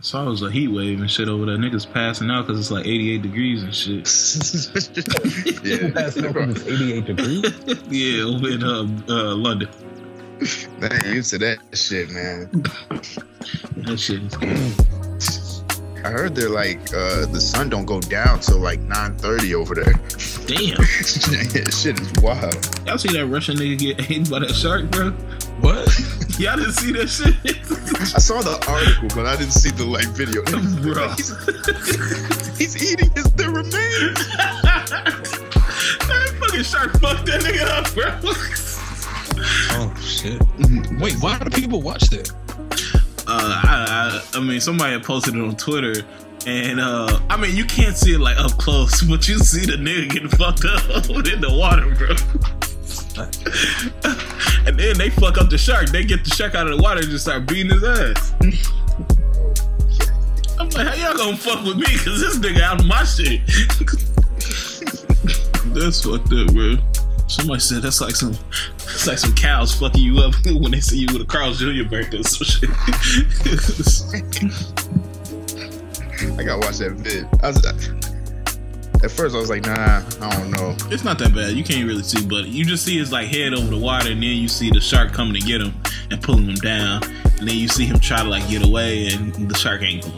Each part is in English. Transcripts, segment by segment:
saw it was a heat wave and shit over there. Niggas passing out because it's like 88 degrees and shit. yeah, Passing up when it's 88 degrees. yeah, over in uh, uh, London. they ain't used to that shit, man. That shit is good. I heard they're like uh, the sun don't go down till like 9:30 over there. Damn. shit is wild. Y'all see that Russian nigga get eaten by that shark, bro? What? Y'all didn't see that shit? I saw the article, but I didn't see the like video. Bro. He's, he's eating his the remains. that fucking shark fucked that nigga up, bro. Oh shit! Wait, why do people watch that? uh, I, I, I mean, somebody posted it on Twitter, and uh, I mean, you can't see it like up close, but you see the nigga getting fucked up in the water, bro. And then they fuck up the shark. They get the shark out of the water and just start beating his ass. I'm like, how y'all gonna fuck with me? Cause this nigga out of my shit. that's fucked up, bro. Somebody said that's like some, it's like some cows fucking you up when they see you with a Carl Jr. birthday or some shit. I gotta watch that vid. I was, at first, I was like, nah, I don't know. it's not that bad. You can't really see, but you just see his like head over the water, and then you see the shark coming to get him and pulling him down, and then you see him try to like get away, and the shark ain't going.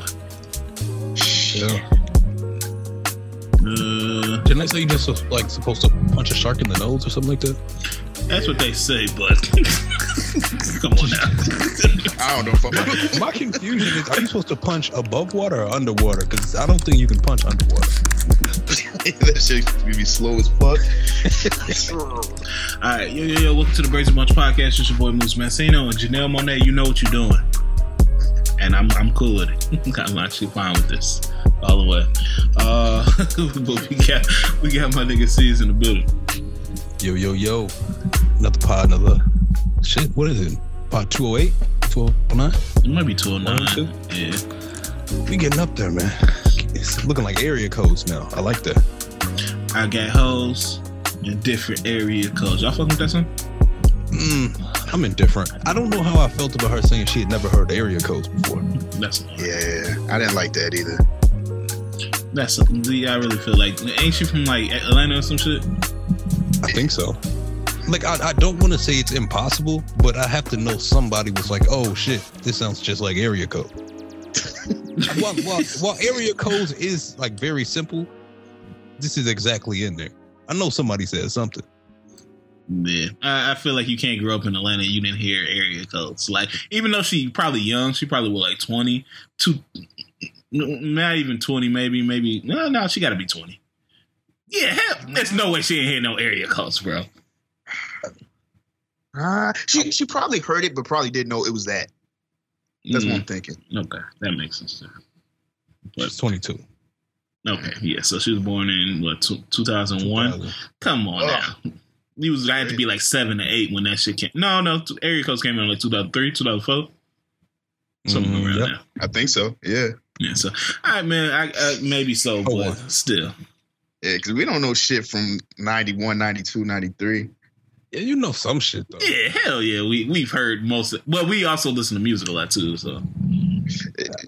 Yeah. Uh, Didn't I say you just like supposed to punch a shark in the nose or something like that? that's what they say, but come on now. I don't know if I'm. My confusion is: Are you supposed to punch above water or underwater? Because I don't think you can punch underwater. that shit gonna be slow as fuck. All right, yo, yo, yo, welcome to the Brazen Bunch podcast. It's your boy Moose Mancino and Janelle Monet. You know what you're doing, and I'm I'm cool with it. I'm actually fine with this all the way. Uh, but we got we got my nigga C's in the building. Yo, yo, yo! Another pod, another shit. What is it? Pod 208, 209. It might be 209. One, Yeah. We getting up there, man. It's looking like area codes now. I like that. I got hoes in different area codes. Y'all fucking with that song? Mm, I'm indifferent. I don't know how I felt about her saying she had never heard area codes before. That's Yeah, I didn't like that either. that's yeah. I really feel like ain't she from like Atlanta or some shit? I think so. Like I, I don't want to say it's impossible, but I have to know somebody was like, "Oh shit, this sounds just like area code." While, while, while area codes is like very simple, this is exactly in there. I know somebody said something. Yeah, I, I feel like you can't grow up in Atlanta. You didn't hear area codes. Like even though she probably young, she probably was like twenty, two, not even twenty, maybe, maybe. No, no, she got to be twenty. Yeah, hell, there's no way she ain't hear no area codes, bro. Uh, she she probably heard it, but probably didn't know it was that. That's what I'm Mm, thinking. okay, that makes sense. Too. It's 22. Okay, yeah. So she was born in what two thousand one. 2000. Come on Ugh. now. You was I had to be like seven or eight when that shit came. No, no, area codes came in like 2003, 2004. Something Mm, around yep. there. I think so. Yeah, Yeah, so all right, man. I, uh, maybe so, Oh, but well. still. yeah, because we don't know shit from 91, 92, 93. Yeah, you know some shit though. Yeah, hell yeah. We we've heard most. Of, well, we also listen to music a lot too. So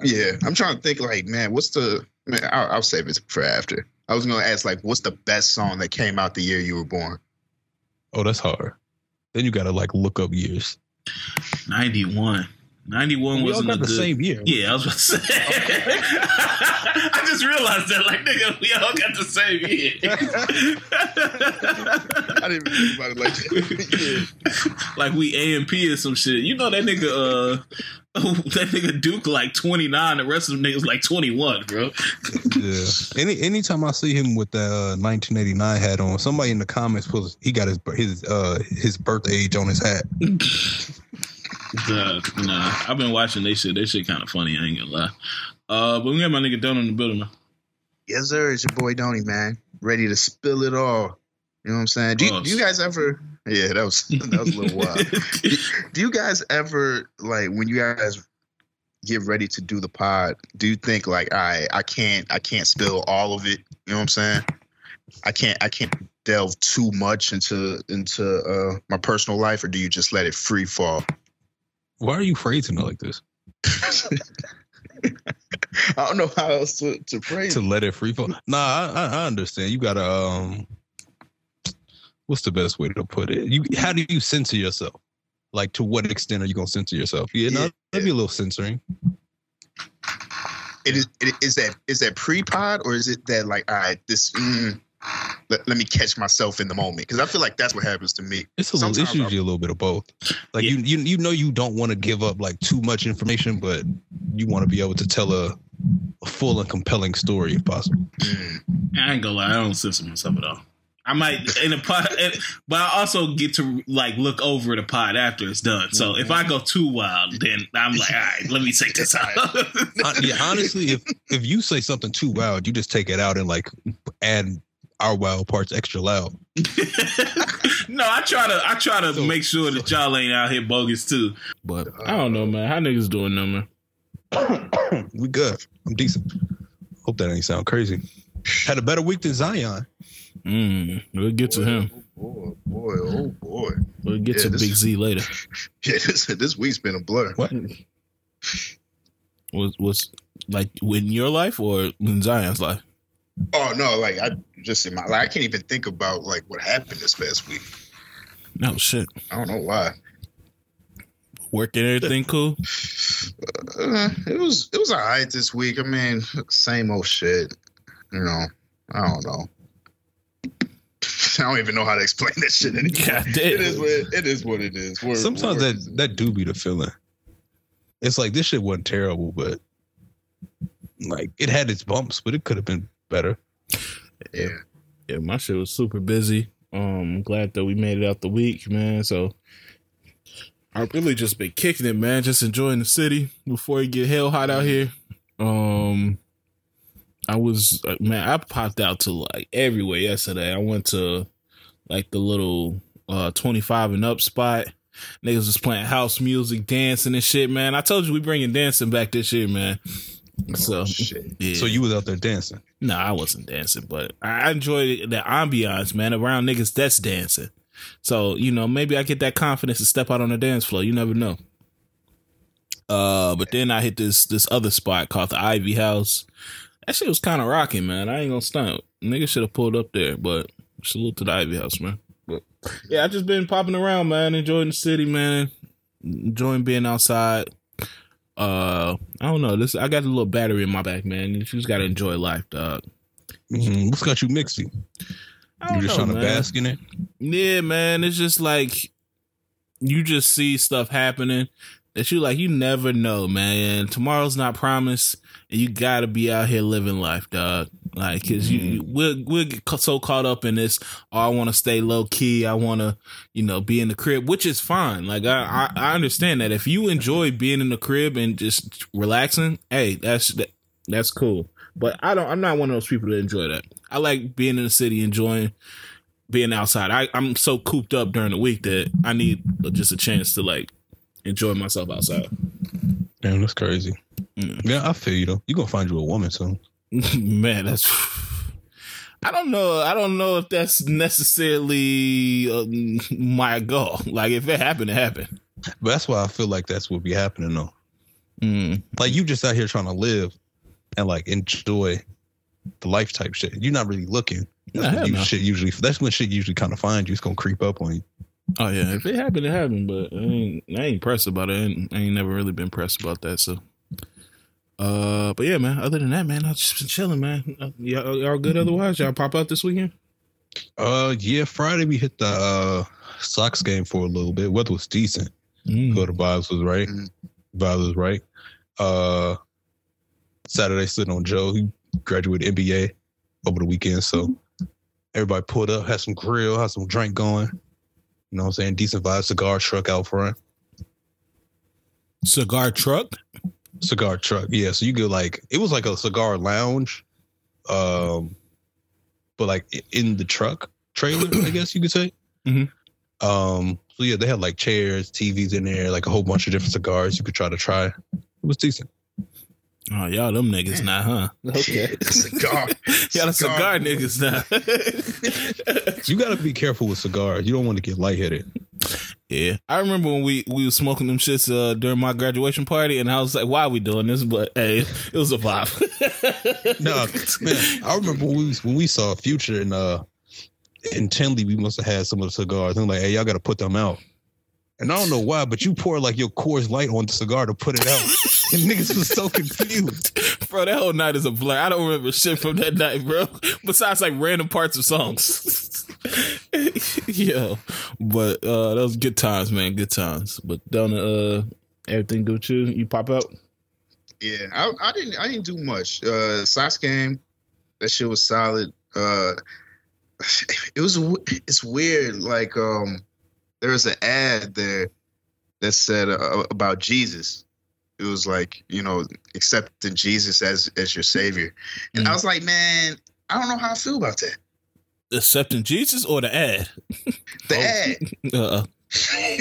Yeah, I'm trying to think like, man, what's the? Man, I'll, I'll save it for after. I was gonna ask like, what's the best song that came out the year you were born? Oh, that's hard. Then you gotta like look up years. ninety one. Ninety one we wasn't got a the good. same year. Yeah, I was about to say. I just realized that, like, nigga, we all got the same year. I didn't even think about it like that. yeah. like we AMP or some shit. You know that nigga uh that nigga Duke like 29, the rest of them niggas like 21, bro. Yeah. Any anytime I see him with the uh, 1989 hat on, somebody in the comments was he got his his uh his birth age on his hat. Nah, I've been watching they said They shit kind of funny, I ain't gonna lie. Uh, but we got my nigga Don in the building, man. yes, sir. It's your boy Donny, man. Ready to spill it all. You know what I'm saying? Do you, do you guys ever? Yeah, that was that was a little wild. do, do you guys ever like when you guys get ready to do the pod? Do you think like, all right, I can't, I can't spill all of it. You know what I'm saying? I can't, I can't delve too much into into uh, my personal life, or do you just let it free fall? Why are you phrasing it like this? I don't know how else to, to phrase to let it free fall. Nah, I, I understand. You gotta um, what's the best way to put it? You how do you censor yourself? Like to what extent are you gonna censor yourself? Yeah, yeah, no, maybe a little censoring. It is. It, is that is that pre pod or is it that like all right this. Mm, let, let me catch myself in the moment because I feel like that's what happens to me. It's a little, it's usually a little bit of both. Like yeah. you, you, you know, you don't want to give up like too much information, but you want to be able to tell a, a full and compelling story if possible. Mm. I ain't gonna lie, I don't censor myself at all. I might in a pod, but I also get to like look over the pod after it's done. So if I go too wild, then I'm like, all right, let me take this out. yeah, honestly, if if you say something too wild, you just take it out and like add our wild parts extra loud. no, I try to I try to so, make sure that y'all ain't out here bogus too. But I don't know, man. How niggas doing, no man? we good. I'm decent. Hope that ain't sound crazy. Had a better week than Zion. Mm, we'll get boy, to him. Oh boy, oh boy. We'll get yeah, to this, Big Z later. Yeah, this this week's been a blur. What? Was was like in your life or in Zion's life? Oh no, like I just in my like I can't even think about like what happened this past week. No shit. I don't know why. Working everything cool. Uh, it was it was alright this week. I mean, same old shit. You know, I don't know. I don't even know how to explain that shit anymore. it is what it, it is what it is. Word, Sometimes word that that do be the feeling. It's like this shit wasn't terrible, but like it had its bumps, but it could have been better. Yeah. Yeah, my shit was super busy. Um, I'm glad that we made it out the week, man. So I've really just been kicking it, man. Just enjoying the city before it get hell hot out here. Um, I was man, I popped out to like everywhere yesterday. I went to like the little uh 25 and up spot. Niggas was playing house music, dancing and shit, man. I told you we bringing dancing back this year, man. Oh, so, yeah. so you was out there dancing? No, I wasn't dancing, but I enjoyed the ambiance, man, around niggas that's dancing. So you know, maybe I get that confidence to step out on the dance floor. You never know. Uh, but then I hit this this other spot called the Ivy House. That shit was kind of rocking, man. I ain't gonna stunt. Niggas should have pulled up there, but salute to the Ivy House, man. But yeah, I just been popping around, man, enjoying the city, man, enjoying being outside. Uh, I don't know. This I got a little battery in my back, man. You just gotta enjoy life, dog. Mm-hmm. What's got you mixy? You just know, trying to bask in it? Yeah, man. It's just like you just see stuff happening that you like. You never know, man. Tomorrow's not promised and you gotta be out here living life, dog. Like, cause you, mm-hmm. we're, we're so caught up in this. Oh, I want to stay low key. I want to, you know, be in the crib, which is fine. Like, I, I, I understand that if you enjoy being in the crib and just relaxing, hey, that's, that, that's cool. But I don't, I'm not one of those people that enjoy that. I like being in the city, enjoying being outside. I, I'm so cooped up during the week that I need just a chance to like enjoy myself outside. Damn, that's crazy. Mm. Yeah, I feel you though. You gonna find you a woman soon. Man, that's. I don't know. I don't know if that's necessarily uh, my goal. Like, if it happened, it happened. But that's why I feel like that's what be happening though. Mm. Like you just out here trying to live and like enjoy the life type shit. You're not really looking. That's nah, when shit usually. That's when shit usually kind of find you. It's gonna creep up on you. Oh yeah, if it happened, it happened. But I ain't, I ain't pressed about it. I ain't, I ain't never really been pressed about that. So, uh, but yeah, man. Other than that, man, I've just been chilling, man. Uh, y'all, y'all good? Otherwise, y'all pop out this weekend? Uh, yeah. Friday we hit the uh Sox game for a little bit. Weather was decent. Mm. So the vibes was right. Mm. Vibes was right. Uh, Saturday sitting on Joe. He graduated MBA over the weekend, so everybody pulled up, had some grill, had some drink going. You know what I'm saying? Decent vibe, cigar truck out front. Cigar truck? Cigar truck, yeah. So you get like it was like a cigar lounge, um, but like in the truck trailer, I guess you could say. Mm-hmm. Um, so yeah, they had like chairs, TVs in there, like a whole bunch of different cigars you could try to try. It was decent. Oh, y'all them niggas now, huh? Okay. cigar. y'all the cigar niggas now. you got to be careful with cigars. You don't want to get lightheaded. Yeah, I remember when we we were smoking them shits uh, during my graduation party, and I was like, "Why are we doing this?" But hey, it was a vibe. no, man, I remember when we when we saw Future and uh in Tinley, we must have had some of the cigars. I'm like, "Hey, y'all got to put them out." And I don't know why, but you pour like your Coors Light on the cigar to put it out. and niggas was so confused. Bro, that whole night is a blur. I don't remember shit from that night, bro. Besides like random parts of songs. yeah. But uh that was good times, man. Good times. But don't uh everything good with you? You pop out? Yeah, I, I didn't I didn't do much. Uh Sox game, that shit was solid. Uh it was it's weird, like um there was an ad there that said uh, about Jesus. It was like you know accepting Jesus as as your savior, and mm. I was like, man, I don't know how I feel about that. Accepting Jesus or the ad? The oh. ad. Uh-uh. I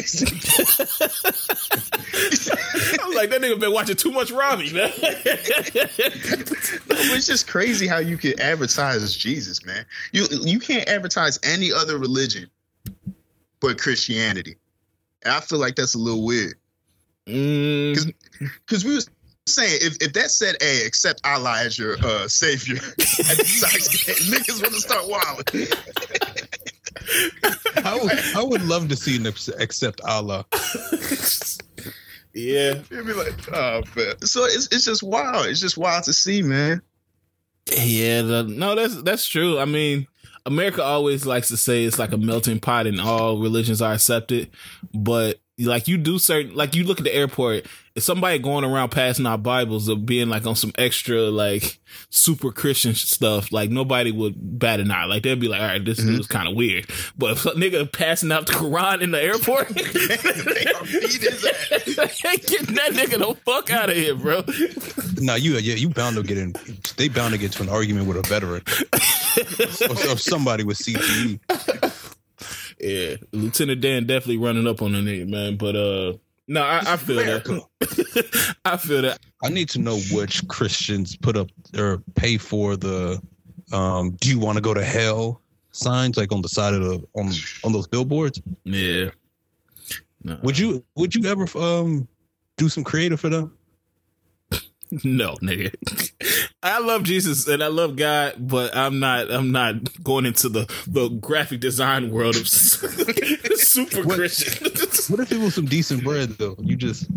was like, that nigga been watching too much Robbie, man. no, it's just crazy how you can advertise as Jesus, man. You you can't advertise any other religion but Christianity. And I feel like that's a little weird. Because mm. we was saying if, if that said, "Hey, accept Allah as your uh, savior," at the Sox game, niggas want to start wilding. I would, I would love to see them accept Allah. yeah, it'd be like, oh man. So it's it's just wild. It's just wild to see, man. Yeah, the, no, that's that's true. I mean, America always likes to say it's like a melting pot and all religions are accepted, but like you do certain like you look at the airport somebody going around passing out bibles of being like on some extra like super christian stuff like nobody would bat an eye. Like they'd be like all right this mm-hmm. is kind of weird. But if a nigga passing out the quran in the airport getting that nigga the fuck out of here bro. Nah you yeah you bound to get in they bound to get to an argument with a veteran. Or, or somebody with cte yeah, Lieutenant Dan definitely running up on the nigga, man. But uh, no, I, I feel that. I feel that. I need to know which Christians put up or pay for the um, "Do you want to go to hell?" signs, like on the side of the on on those billboards. Yeah. No. Would you Would you ever um do some creative for them? No, nigga. I love Jesus and I love God, but I'm not. I'm not going into the the graphic design world of super what, Christian. what if it was some decent bread though? You just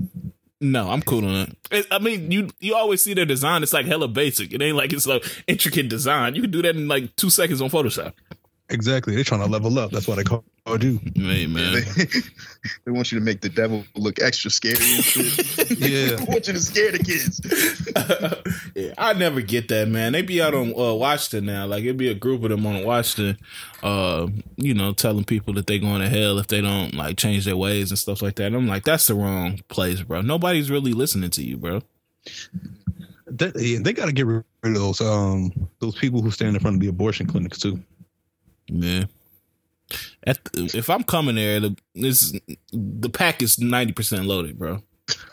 no, I'm cool on it. I mean, you you always see their design. It's like hella basic. It ain't like it's like intricate design. You can do that in like two seconds on Photoshop. Exactly. They're trying to level up. That's why they call you. Hey, man. They, they, want you to make the devil look extra scary and shit. yeah. they want you to scare the kids. yeah, I never get that, man. They be out on uh, Washington now. Like, it'd be a group of them on Washington, uh, you know, telling people that they're going to hell if they don't, like, change their ways and stuff like that. And I'm like, that's the wrong place, bro. Nobody's really listening to you, bro. Yeah, they got to get rid of those um those people who stand in front of the abortion clinics too. Yeah. At the, if I'm coming there, the this the pack is ninety percent loaded, bro.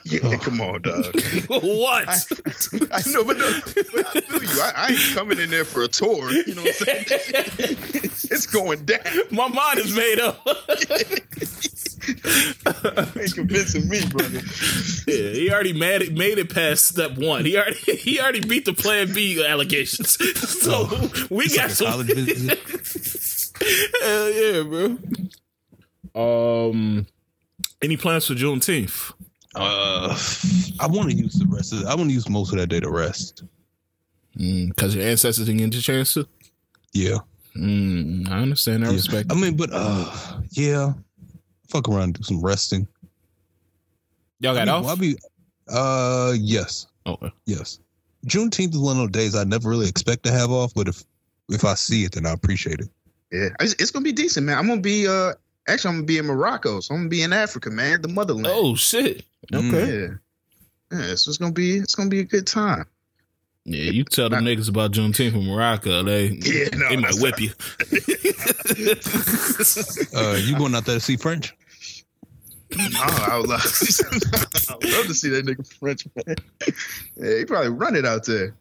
Yeah, oh. come on, dog. what? I, I, know, but, no, but I feel you. I, I, ain't coming in there for a tour. You know what I'm saying? it's going down. My mind is made up. ain't convincing me, brother. Yeah, he already made it, made it past step one. He already he already beat the Plan B allegations. So oh, we got some. Hell yeah, bro. Um, any plans for Juneteenth? Uh, I want to use the rest of. I want to use most of that day to rest. Because mm, your ancestors didn't get a chance to. Yeah. Mm, I understand. I yeah. respect. I mean, but uh, yeah, fuck around, and do some resting. Y'all got I mean, off? I'll be. Uh, yes. Okay. Yes. Juneteenth is one of those days I never really expect to have off, but if if I see it, then I appreciate it. Yeah, it's, it's, gonna be decent, man. I'm gonna be uh actually I'm gonna be in Morocco, so I'm gonna be in Africa, man, the motherland. Oh shit. Okay. Yeah. Yeah, so it's gonna be it's gonna be a good time. Yeah, you tell them niggas about Juneteenth in Morocco, they yeah, no, they might whip you. uh, you going out there to see French? No, I would love, I would love to see that nigga French man. Yeah, he probably run it out there.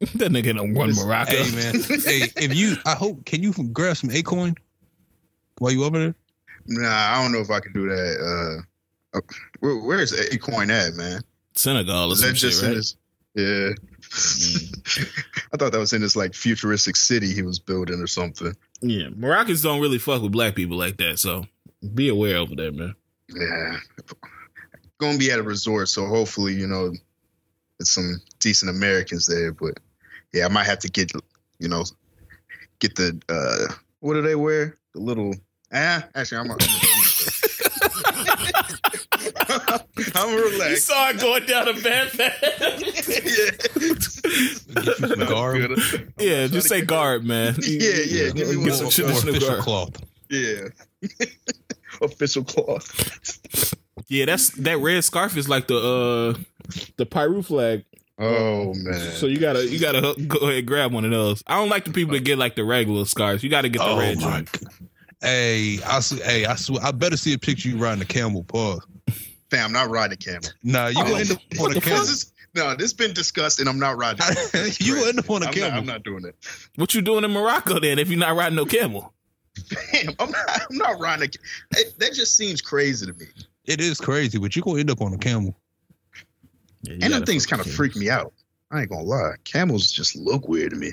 that nigga don't run Morocco. Hey man, hey, if you, I hope, can you grab some Akon while you over there? Nah, I don't know if I can do that. Uh, uh where, where's Akon at, man? Senegal or some shit, right? His, yeah. Mm. I thought that was in this like futuristic city he was building or something. Yeah, Moroccans don't really fuck with black people like that, so be aware over there, man. Yeah, gonna be at a resort, so hopefully you know it's some decent Americans there. But yeah, I might have to get you know get the uh what do they wear? The little ah actually I'm. I'm relaxed. You saw it going down a bad path. Yeah. Garb. Yeah, just say garb, man. Yeah, yeah. Give me get some traditional garb. cloth. Yeah. official cloth. Yeah, that's that red scarf is like the uh the Peru flag. Oh man! So you gotta you gotta go ahead and grab one of those. I don't like the people that get like the regular scarves. You got to get the oh red one. Hey, I see. Hey, I swear, I better see a picture you riding a camel. Pause. Fam, I'm not riding a camel. Nah, you oh, gonna end up on a camel. This, no, this been discussed, and I'm not riding. you gonna end up on a I'm camel. Not, I'm not doing it. What you doing in Morocco then? If you're not riding no camel? Fam, I'm not. I'm not riding a. It, that just seems crazy to me. It is crazy, but you are gonna end up on a camel. Yeah, and them things kind of freak me out. I ain't gonna lie. Camels just look weird to me.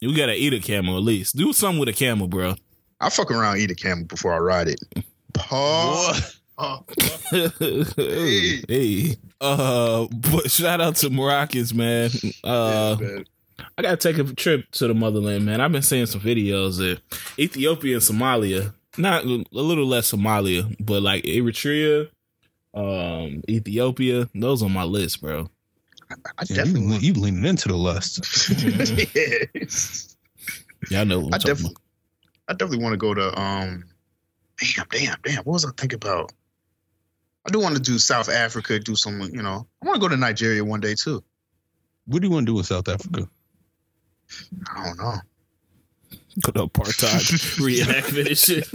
You gotta eat a camel at least. Do something with a camel, bro. I fuck around eat a camel before I ride it. Pause. Uh, hey. hey. Uh, but shout out to Moroccans, man. Uh, yeah, man. I gotta take a trip to the motherland, man. I've been seeing some videos of Ethiopia and Somalia. Not a little less Somalia, but like Eritrea, um, Ethiopia. Those on my list, bro. I, I yeah, definitely you, you leaning into the lust. yeah, I know. I definitely, I definitely want to go to. Um, damn, damn, damn. What was I thinking about? I do want to do South Africa, do some, you know, I want to go to Nigeria one day too. What do you want to do in South Africa? I don't know. Go to apartheid reenactment and shit.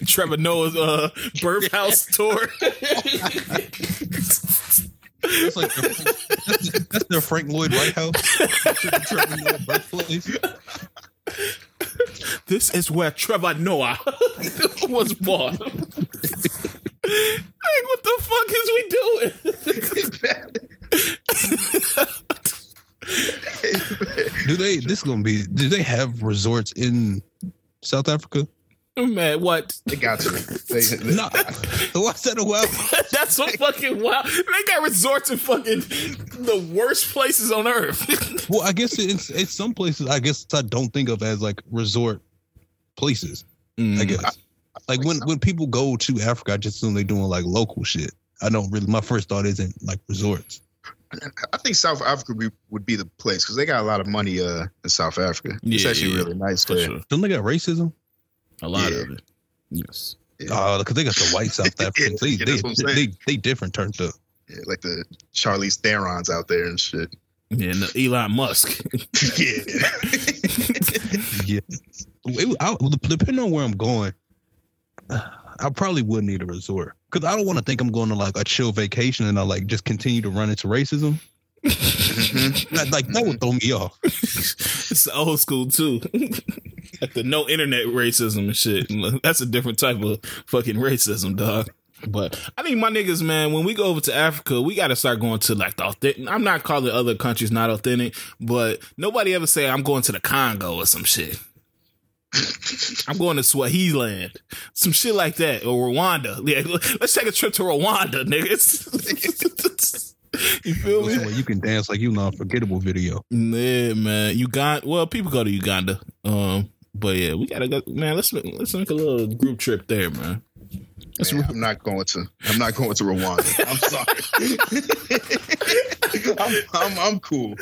Trevor Noah's uh, birth house tour. That's like their, that's, their Frank Lloyd Wright house. Trevor Noah birthplace. This is where Trevor Noah was born. Hey, what the fuck is we doing? Do they? This is gonna be. Do they have resorts in South Africa? Man, what? They got to. They, they, no, what's that a well? That's so fucking wild. They got resorts in fucking the worst places on earth. well, I guess it's it's some places. I guess I don't think of as like resort places. Mm. I guess like when when people go to Africa, I just assume they're doing like local shit. I don't really. My first thought isn't like resorts. I think South Africa be, would be the place because they got a lot of money uh, in South Africa. Yeah, it's actually yeah, really nice there. Sure. Don't they got racism? A lot yeah. of it. Yes. Oh, because they got the white South Africans. they, they, they, they, different turned up. Yeah, like the Charlize Therons out there and shit. Yeah, and the Elon Musk. yeah. yeah. It, I, depending on where I'm going, I probably would need a resort because I don't want to think I'm going to like a chill vacation and I like just continue to run into racism. Mm-hmm. that, like that would throw me off. it's old school too. like the no internet racism and shit. That's a different type of fucking racism, dog. But I think my niggas, man, when we go over to Africa, we got to start going to like the authentic. I'm not calling other countries not authentic, but nobody ever say I'm going to the Congo or some shit. I'm going to Swaziland, some shit like that, or Rwanda. Yeah, let's take a trip to Rwanda, niggas. you feel me? you can dance like you know unforgettable video. Yeah, man. Uganda. Well, people go to Uganda. Um, but yeah, we gotta go, man. Let's let's make a little group trip there, man. Man, I'm not going to. I'm not going to Rwanda. I'm sorry. I'm, I'm, I'm cool.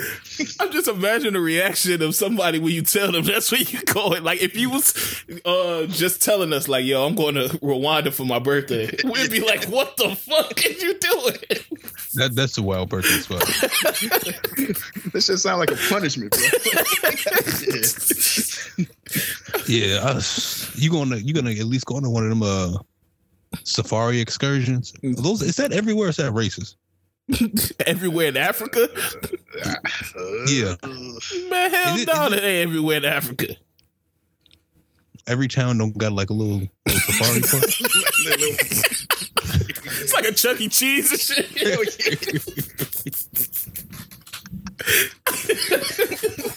I'm just imagining the reaction of somebody when you tell them that's where you going. Like if you was uh just telling us like, yo, I'm going to Rwanda for my birthday, we'd be like, what the fuck are you doing? That that's a wild birthday spot. this just sound like a punishment, bro. yeah, yeah uh, you gonna you gonna at least go on one of them uh safari excursions. Those is that everywhere? Is that racist? everywhere in Africa? yeah. Man, hell no, it ain't everywhere in Africa. every town don't got like a little, little safari park. it's like a Chuck E. Cheese and shit.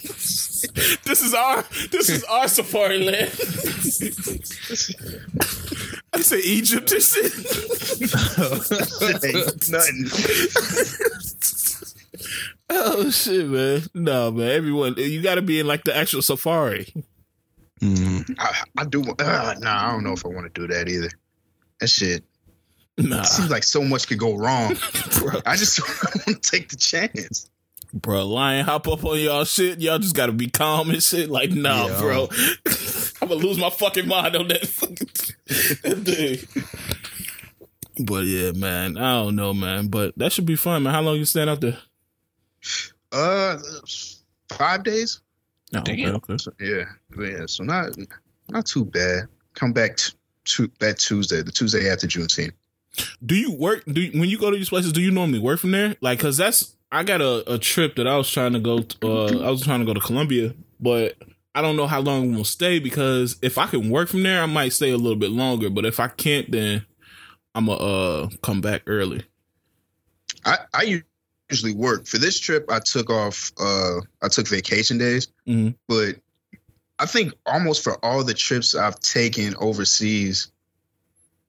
this is our this is our safari land. I say Egypt and shit. nothing. oh shit, man! No, man. Everyone, you got to be in like the actual safari. Mm. I, I, do. Uh, nah, I don't know if I want to do that either. That shit. Nah. It seems like so much could go wrong. Bro. I just want to take the chance. Bro, lion hop up on y'all shit. Y'all just gotta be calm and shit. Like, nah, yeah. bro. I'm gonna lose my fucking mind on that fucking dude. But yeah, man. I don't know, man. But that should be fun, man. How long you staying out there? Uh five days. Oh, Damn. Okay, okay. So, yeah. Yeah. So not not too bad. Come back to that Tuesday, the Tuesday after Juneteenth. Do you work? Do you, when you go to these places? Do you normally work from there? Like, cause that's I got a, a trip that I was trying to go. To, uh, I was trying to go to Colombia, but I don't know how long we'll stay because if I can work from there, I might stay a little bit longer. But if I can't, then I'm gonna uh, come back early. I I usually work for this trip. I took off. Uh, I took vacation days, mm-hmm. but I think almost for all the trips I've taken overseas,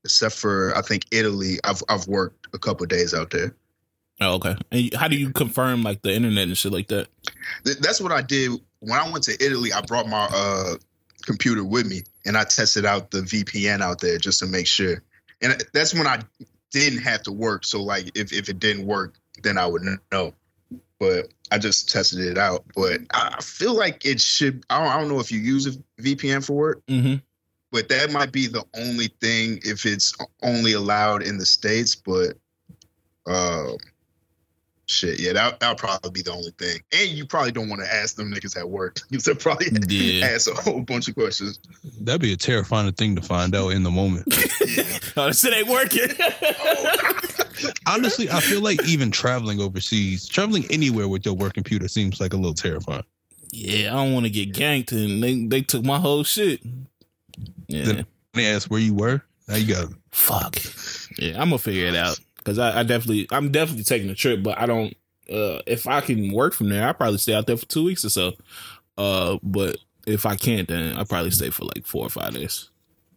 except for I think Italy, I've I've worked a couple days out there. Oh, okay. And how do you confirm like the internet and shit like that? That's what I did when I went to Italy. I brought my uh, computer with me and I tested out the VPN out there just to make sure. And that's when I didn't have to work. So like if if it didn't work, then I would know. But I just tested it out. But I feel like it should. I don't, I don't know if you use a VPN for work. Mm-hmm but that might be the only thing if it's only allowed in the states but uh, Shit, yeah, that that'll probably be the only thing. And you probably don't want to ask them niggas at work because they'll probably yeah. ask a whole bunch of questions. That'd be a terrifying thing to find out in the moment. yeah. oh, this shit ain't working. Honestly, I feel like even traveling overseas, traveling anywhere with your work computer seems like a little terrifying. Yeah, I don't want to get ganked and they, they took my whole shit. Yeah. Then they asked where you were. Now you got fuck. Yeah, I'm gonna figure it out because I, I, definitely I'm definitely taking a trip, but I don't. Uh, if I can work from there, I probably stay out there for two weeks or so. Uh, but if I can't, then I probably stay for like four or five days.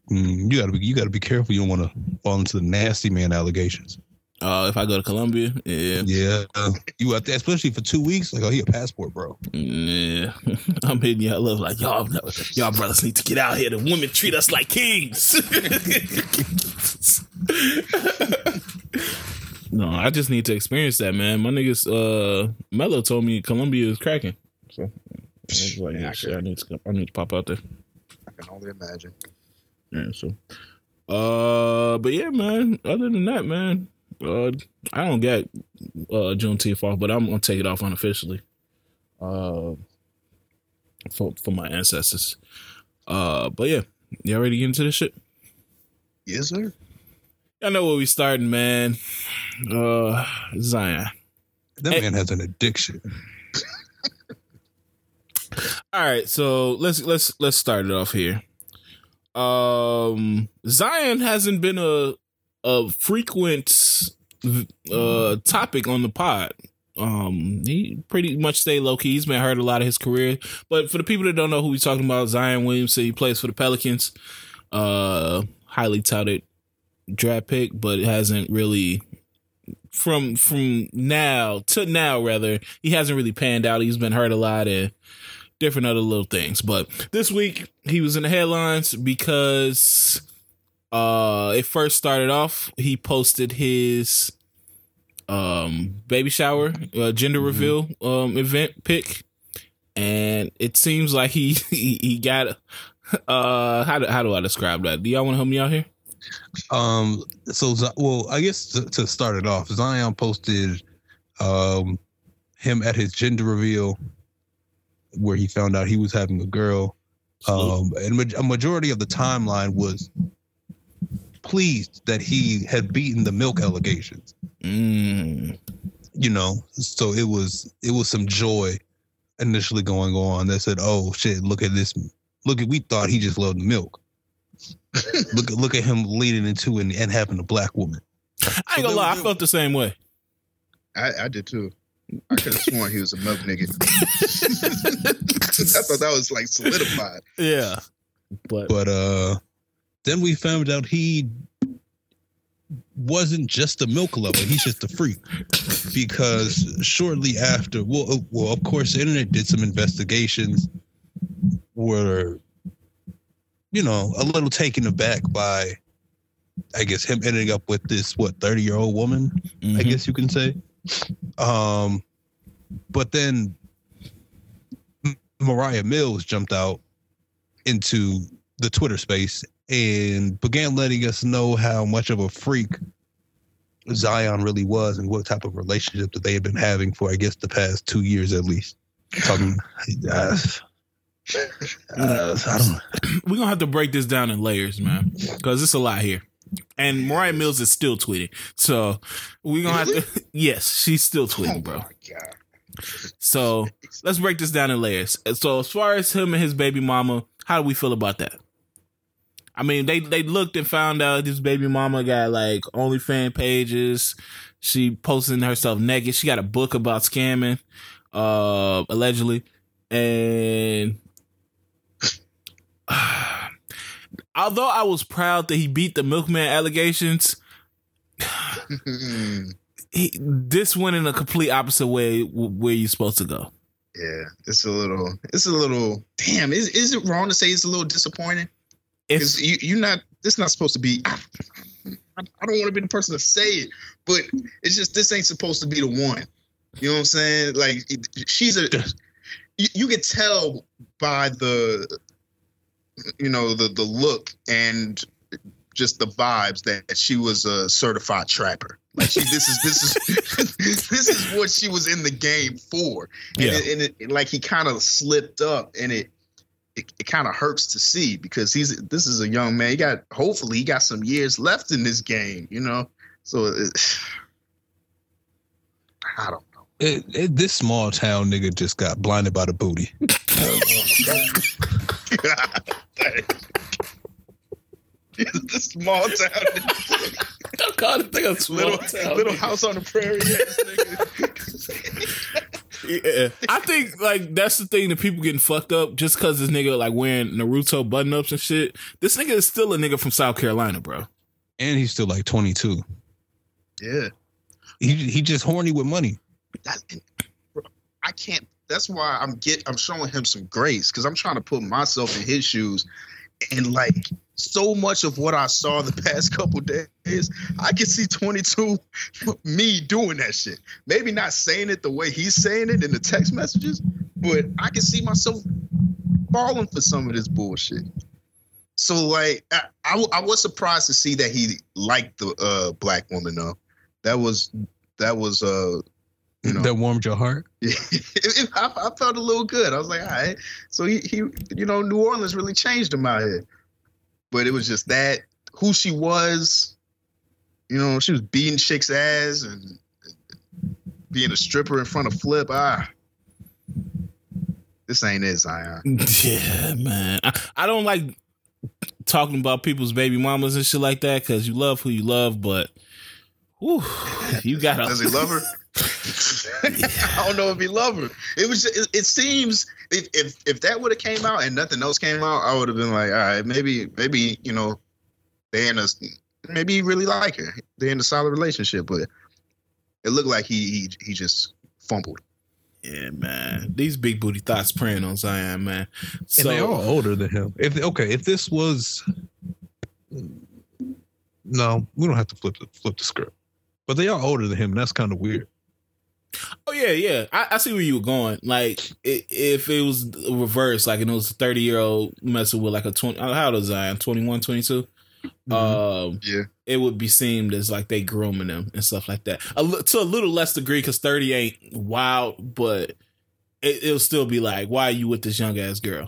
Mm, you gotta be you gotta be careful. You don't want to fall into the nasty man allegations. Uh, if I go to Colombia, yeah, yeah, uh, you out there, especially for two weeks. Like, oh, he a passport, bro. Yeah, I'm hitting y'all love like y'all, y'all brothers need to get out here. The women treat us like kings. no, I just need to experience that, man. My niggas, uh, Mello told me Colombia is cracking, so I was like, yeah, shit, I need to, I need to pop out there. I can only imagine. Yeah, so, uh, but yeah, man. Other than that, man uh, I don't get uh, Juneteenth off, but I'm gonna take it off unofficially. Uh, for for my ancestors. Uh, but yeah, y'all ready to get into this shit? Yes, sir. I know where we starting, man. Uh, Zion. That hey. man has an addiction. All right, so let's let's let's start it off here. Um, Zion hasn't been a a frequent uh topic on the pod. Um, he pretty much stay low key. He's been hurt a lot of his career. But for the people that don't know who he's talking about, Zion Williamson, he plays for the Pelicans. Uh, highly touted draft pick, but it hasn't really from from now to now rather he hasn't really panned out. He's been hurt a lot and different other little things. But this week he was in the headlines because uh it first started off he posted his um baby shower uh, gender mm-hmm. reveal um event pic. And it seems like he he, he got uh how do, how do i describe that? Do y'all want to help me out here? Um so well i guess to, to start it off zion posted um him at his gender reveal where he found out he was having a girl. Um and a majority of the timeline was pleased that he had beaten the milk allegations. Mm. You know, so it was it was some joy initially going on that said, "Oh shit, look at this look at we thought he just loved milk. look look at him leading into and, and having a black woman. I ain't gonna lie, I felt the same way. I, I did too. I could have sworn he was a milk nigga. I thought that was like solidified. Yeah. But but uh then we found out he wasn't just a milk lover, he's just a freak. Because shortly after, well, uh, well, of course, the internet did some investigations were, you know, a little taken aback by, I guess, him ending up with this what thirty year old woman. Mm-hmm. I guess you can say. Um, but then Moriah Mills jumped out into the Twitter space and began letting us know how much of a freak Zion really was and what type of relationship that they had been having for, I guess, the past two years at least. Talking, uh, uh, I don't. We're gonna have to break this down in layers, man, because it's a lot here. And Moriah Mills is still tweeting, so we're gonna really? have to. Yes, she's still tweeting, oh bro. So let's break this down in layers. So as far as him and his baby mama, how do we feel about that? I mean, they they looked and found out this baby mama got like OnlyFans pages. She posting herself naked. She got a book about scamming, uh, allegedly, and although I was proud that he beat the milkman allegations, he, this went in a complete opposite way where you're supposed to go. Yeah, it's a little, it's a little. Damn, is is it wrong to say it's a little disappointing? If you, you're not, this not supposed to be. I, I don't want to be the person to say it, but it's just this ain't supposed to be the one. You know what I'm saying? Like she's a. You, you could tell by the, you know, the the look and just the vibes that she was a certified trapper. Like she, this is this is this is what she was in the game for. And, yeah. it, and it, like he kind of slipped up, and it it, it kind of hurts to see because he's this is a young man. He got hopefully he got some years left in this game, you know. So it, I don't know. It, it, this small town nigga just got blinded by the booty. the small town. I call it a small little, town. Little house on the prairie. yeah, I think like that's the thing that people getting fucked up just because this nigga like wearing Naruto button ups and shit. This nigga is still a nigga from South Carolina, bro. And he's still like twenty two. Yeah, he he just horny with money. That, I can't. That's why I'm get. I'm showing him some grace because I'm trying to put myself in his shoes, and like so much of what I saw the past couple days, I can see 22 me doing that shit. Maybe not saying it the way he's saying it in the text messages, but I can see myself falling for some of this bullshit. So like, I, I, I was surprised to see that he liked the uh, black woman though. That was that was uh you know, that warmed your heart. I, I, felt a little good. I was like, all right. So he, he, you know, New Orleans really changed him out here but it was just that who she was. You know, she was beating chicks' ass and being a stripper in front of Flip. Ah, this ain't it, Zion. Yeah, man. I, I don't like talking about people's baby mamas and shit like that because you love who you love, but whew, you gotta. Does he love her? I don't know if he love her. It was. It, it seems if if if that would have came out and nothing else came out, I would have been like, all right, maybe maybe you know they in a maybe he really like her. They're in a solid relationship, but it looked like he he he just fumbled. Yeah, man. These big booty thoughts preying on Zion, man. So and they are older than him. If okay, if this was no, we don't have to flip the flip the script. But they are older than him, and that's kind of weird. Oh yeah, yeah. I, I, see where you were going. Like if it was reverse, like and it was a thirty year old messing with like a twenty. How old is Zion? 21, 22? Mm-hmm. Um, yeah, it would be seemed as like they grooming them and stuff like that. A, to a little less degree because thirty ain't wild, but it, will still be like, why are you with this young ass girl?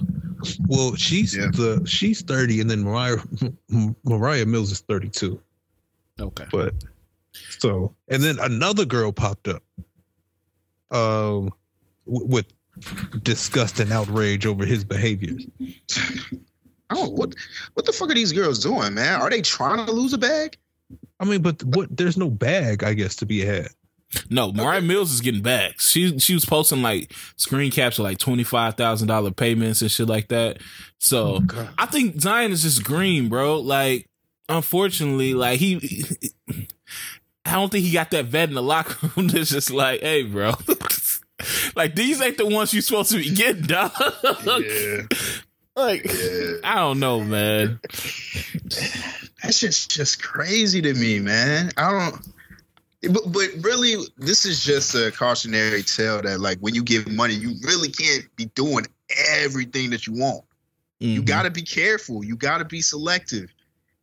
Well, she's yeah. the she's thirty, and then Moriah Moriah Mills is thirty two. Okay, but so and then another girl popped up um, with disgust and outrage over his behaviors. Oh, what what the fuck are these girls doing, man? Are they trying to lose a bag? I mean, but what? There's no bag, I guess, to be had. No, Moriah okay. Mills is getting bags. She she was posting like screen caps of like twenty five thousand dollar payments and shit like that. So oh, I think Zion is just green, bro. Like, unfortunately, like he, I don't think he got that vet in the locker room. That's just like, hey, bro. like these ain't the ones you're supposed to be getting, dog. Yeah. Like, yeah. I don't know, man. That's just just crazy to me, man. I don't. But, but really, this is just a cautionary tale that like when you give money, you really can't be doing everything that you want. Mm-hmm. You got to be careful. You got to be selective.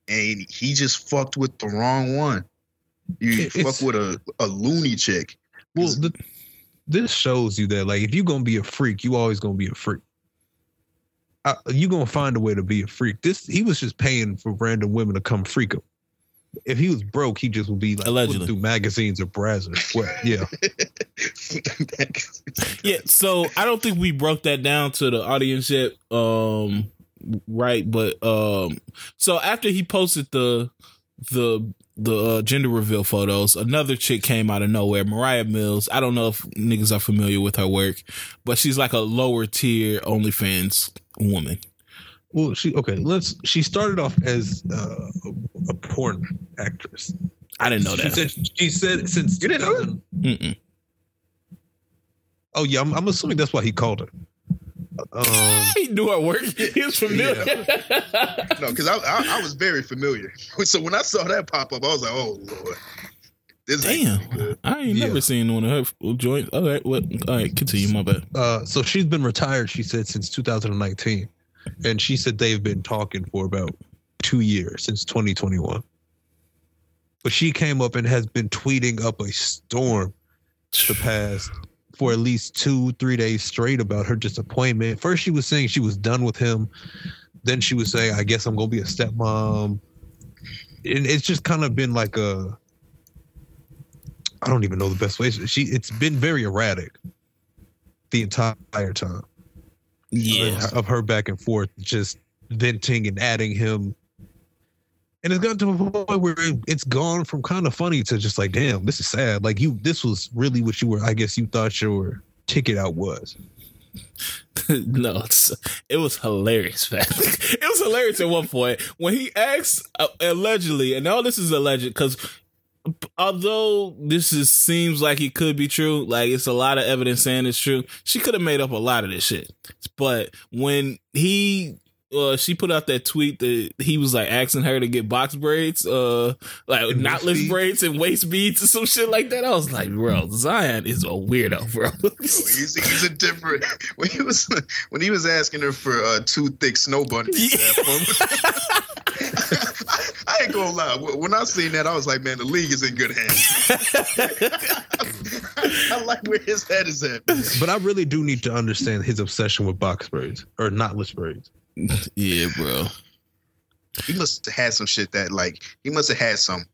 And he just fucked with the wrong one. You it's, fuck with a, a loony chick. Well, the, this shows you that like if you're gonna be a freak, you always gonna be a freak. Uh, you gonna find a way to be a freak. This he was just paying for random women to come freak him if he was broke, he just would be like allegedly through magazines or Brazzers. Well, yeah, yeah. So I don't think we broke that down to the audience yet. Um, right, but um, so after he posted the the the uh, gender reveal photos, another chick came out of nowhere, Moriah Mills. I don't know if niggas are familiar with her work, but she's like a lower tier OnlyFans woman. Well, she okay. Let's. She started off as uh, a porn actress. I didn't know she that. Said, she said since you didn't know. Oh yeah, I'm, I'm, assuming that's why he called her. Um, he knew her work. He was familiar. Yeah. no, because I, I, I was very familiar. So when I saw that pop up, I was like, oh lord. This Damn, I ain't yeah. never seen one of her joints. All right, what? All right, continue. My bad. Uh, so she's been retired. She said since 2019 and she said they've been talking for about two years since 2021. But she came up and has been tweeting up a storm the past for at least two, three days straight about her disappointment. First, she was saying she was done with him. Then she would say, I guess I'm going to be a stepmom. And it's just kind of been like a, I don't even know the best way. She, it's been very erratic the entire time yeah, of her back and forth, just venting and adding him. And it's gotten to a point where it's gone from kind of funny to just like, damn, this is sad. Like you, this was really what you were. I guess you thought your ticket out was. no, it was hilarious, man. it was hilarious at one point when he asked uh, allegedly, and all this is alleged because although this is seems like it could be true, like it's a lot of evidence saying it's true. She could have made up a lot of this shit. But when he uh, she put out that tweet that he was like asking her to get box braids, uh, like and knotless braids and waist beads or some shit like that. I was like, bro, Zion is a weirdo, bro. he's, he's, a different. When he was when he was asking her for uh, two thick snow bunnies. Yeah. I ain't gonna lie. When I seen that, I was like, man, the league is in good hands. I like where his head is at. But I really do need to understand his obsession with box braids or knotless braids. Yeah, bro. He must have had some shit that like he must have had some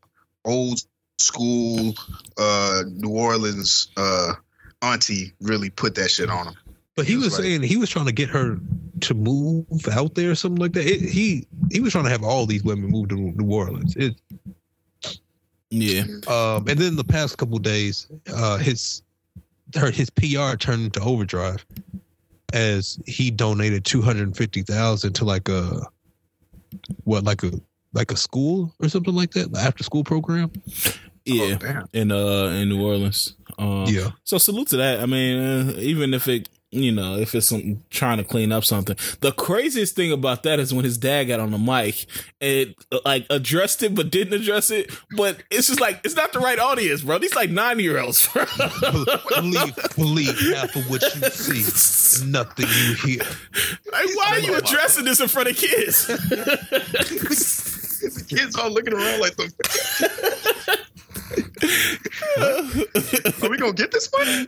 old school uh New Orleans uh auntie really put that shit on him. But he, he was, was like, saying he was trying to get her to move out there or something like that. It, he he was trying to have all these women move to New Orleans. It, yeah. Um, and then the past couple days, uh, his her his PR turned into overdrive as he donated two hundred fifty thousand to like a what like a like a school or something like that, after school program. Yeah, oh, in uh in New Orleans. Um, yeah. So salute to that. I mean, uh, even if it you know, if it's some, trying to clean up something. The craziest thing about that is when his dad got on the mic and like addressed it, but didn't address it. But it's just like it's not the right audience, bro. These like nine year olds. believe, believe half of what you see, nothing you hear. Like, why are you addressing this in front of kids? the kids all looking around like the. Are we gonna get this money?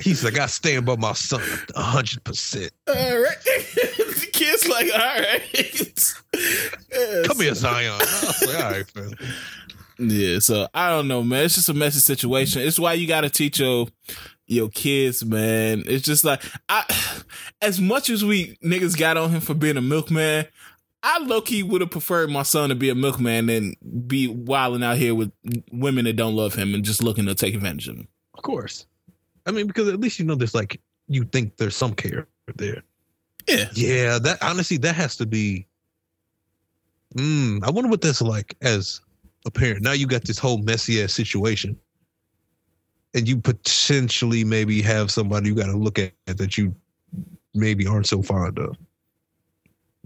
He's like, I stand by my son hundred percent. All right. the kid's like, all right. Come here, Zion. Like, all right, man. Yeah, so I don't know, man. It's just a messy situation. It's why you gotta teach your your kids, man. It's just like I, as much as we niggas got on him for being a milkman, I low key would have preferred my son to be a milkman than be wilding out here with women that don't love him and just looking to take advantage of him. Of course. I mean, because at least you know there's like you think there's some care there. Yeah. Yeah. That honestly, that has to be. Hmm. I wonder what that's like as a parent. Now you got this whole messy ass situation, and you potentially maybe have somebody you got to look at that you maybe aren't so fond of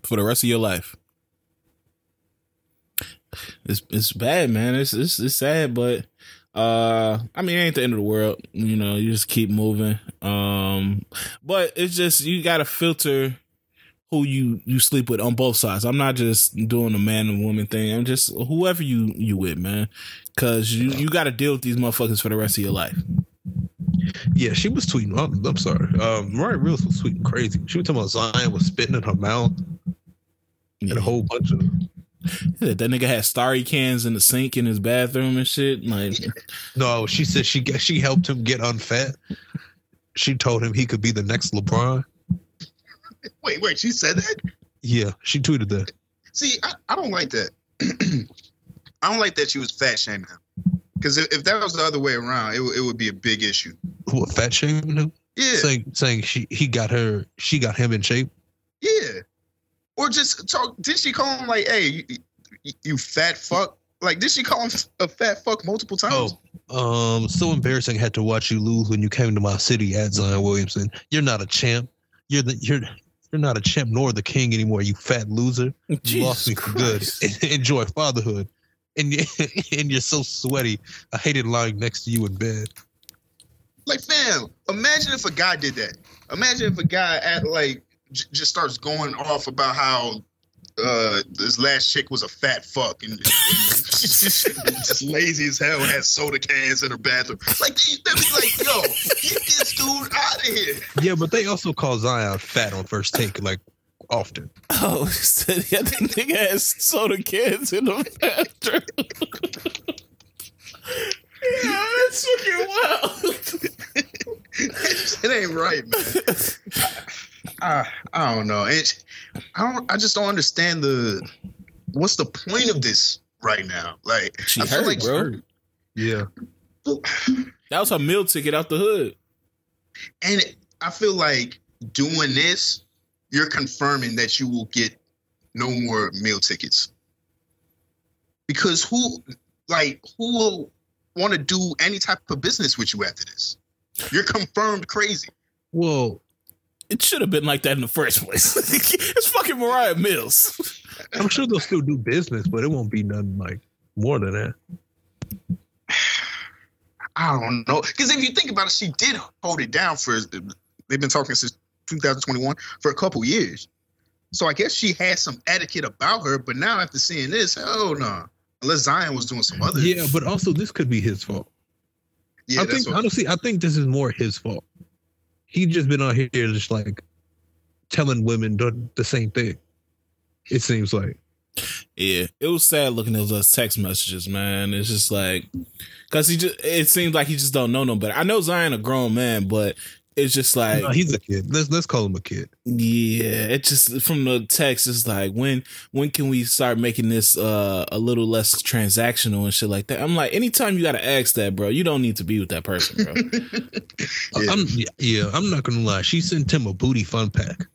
for the rest of your life. It's it's bad, man. It's it's it's sad, but uh I mean it ain't the end of the world. You know, you just keep moving. Um but it's just you gotta filter who you you sleep with on both sides. I'm not just doing a man and woman thing. I'm just whoever you you with, man. Cause you you got to deal with these motherfuckers for the rest of your life. Yeah, she was tweeting. I'm, I'm sorry. Um, Moriah Reels was tweeting crazy. She was talking about Zion was spitting in her mouth, yeah. a whole bunch of. Yeah, that nigga had starry cans in the sink in his bathroom and shit. Like, no, she said she she helped him get unfat. She told him he could be the next LeBron. Wait, wait, she said that? Yeah, she tweeted that. See, I, I don't like that. I don't like that she was fat shaming him. Because if, if, that was the other way around, it, it would be a big issue. What fat shaming him? Yeah, saying saying she he got her, she got him in shape. Yeah, or just talk. Did she call him like, "Hey, you, you fat fuck"? Like, did she call him a fat fuck multiple times? Oh, um, so embarrassing. Had to watch you lose when you came to my city at Zion Williamson. You're not a champ. You're the you're you're not a champ nor the king anymore. You fat loser. You Jesus lost me for good. Enjoy fatherhood and and you're so sweaty. I hated lying next to you in bed. Like, fam, imagine if a guy did that. Imagine if a guy at like j- just starts going off about how uh this last chick was a fat fuck and, and just lazy as hell and has soda cans in her bathroom. Like they'd be like, yo, get this dude out of here. Yeah, but they also call Zion fat on first take. Like often. Oh, yeah, the nigga has soda cans in the bathroom. yeah, that's fucking wild. it ain't right, man. I, I don't know. It, I don't. I just don't understand the. What's the point of this right now? Like, she I hurt, like bro. Yeah. That was her meal ticket out the hood. And I feel like doing this you're confirming that you will get no more meal tickets. Because who, like, who will want to do any type of business with you after this? You're confirmed crazy. Well, it should have been like that in the first place. it's fucking Moriah Mills. I'm sure they'll still do business, but it won't be nothing like more than that. I don't know. Because if you think about it, she did hold it down for. They've been talking since 2021 for a couple years. So I guess she had some etiquette about her, but now after seeing this, oh no. Unless Zion was doing some other. Yeah, but also this could be his fault. Yeah, I think honestly, I think this is more his fault. He just been on here just like telling women the, same thing. It seems like. Yeah, it was sad looking at those text messages, man. It's just like, cause he just, it seems like he just don't know no better. I know Zion a grown man, but it's just like no, he's a kid. Let's let's call him a kid. Yeah, it's just from the text it's like when when can we start making this uh a little less transactional and shit like that. I'm like, anytime you gotta ask that, bro, you don't need to be with that person, bro. yeah. I'm yeah, I'm not gonna lie. She sent him a booty fun pack.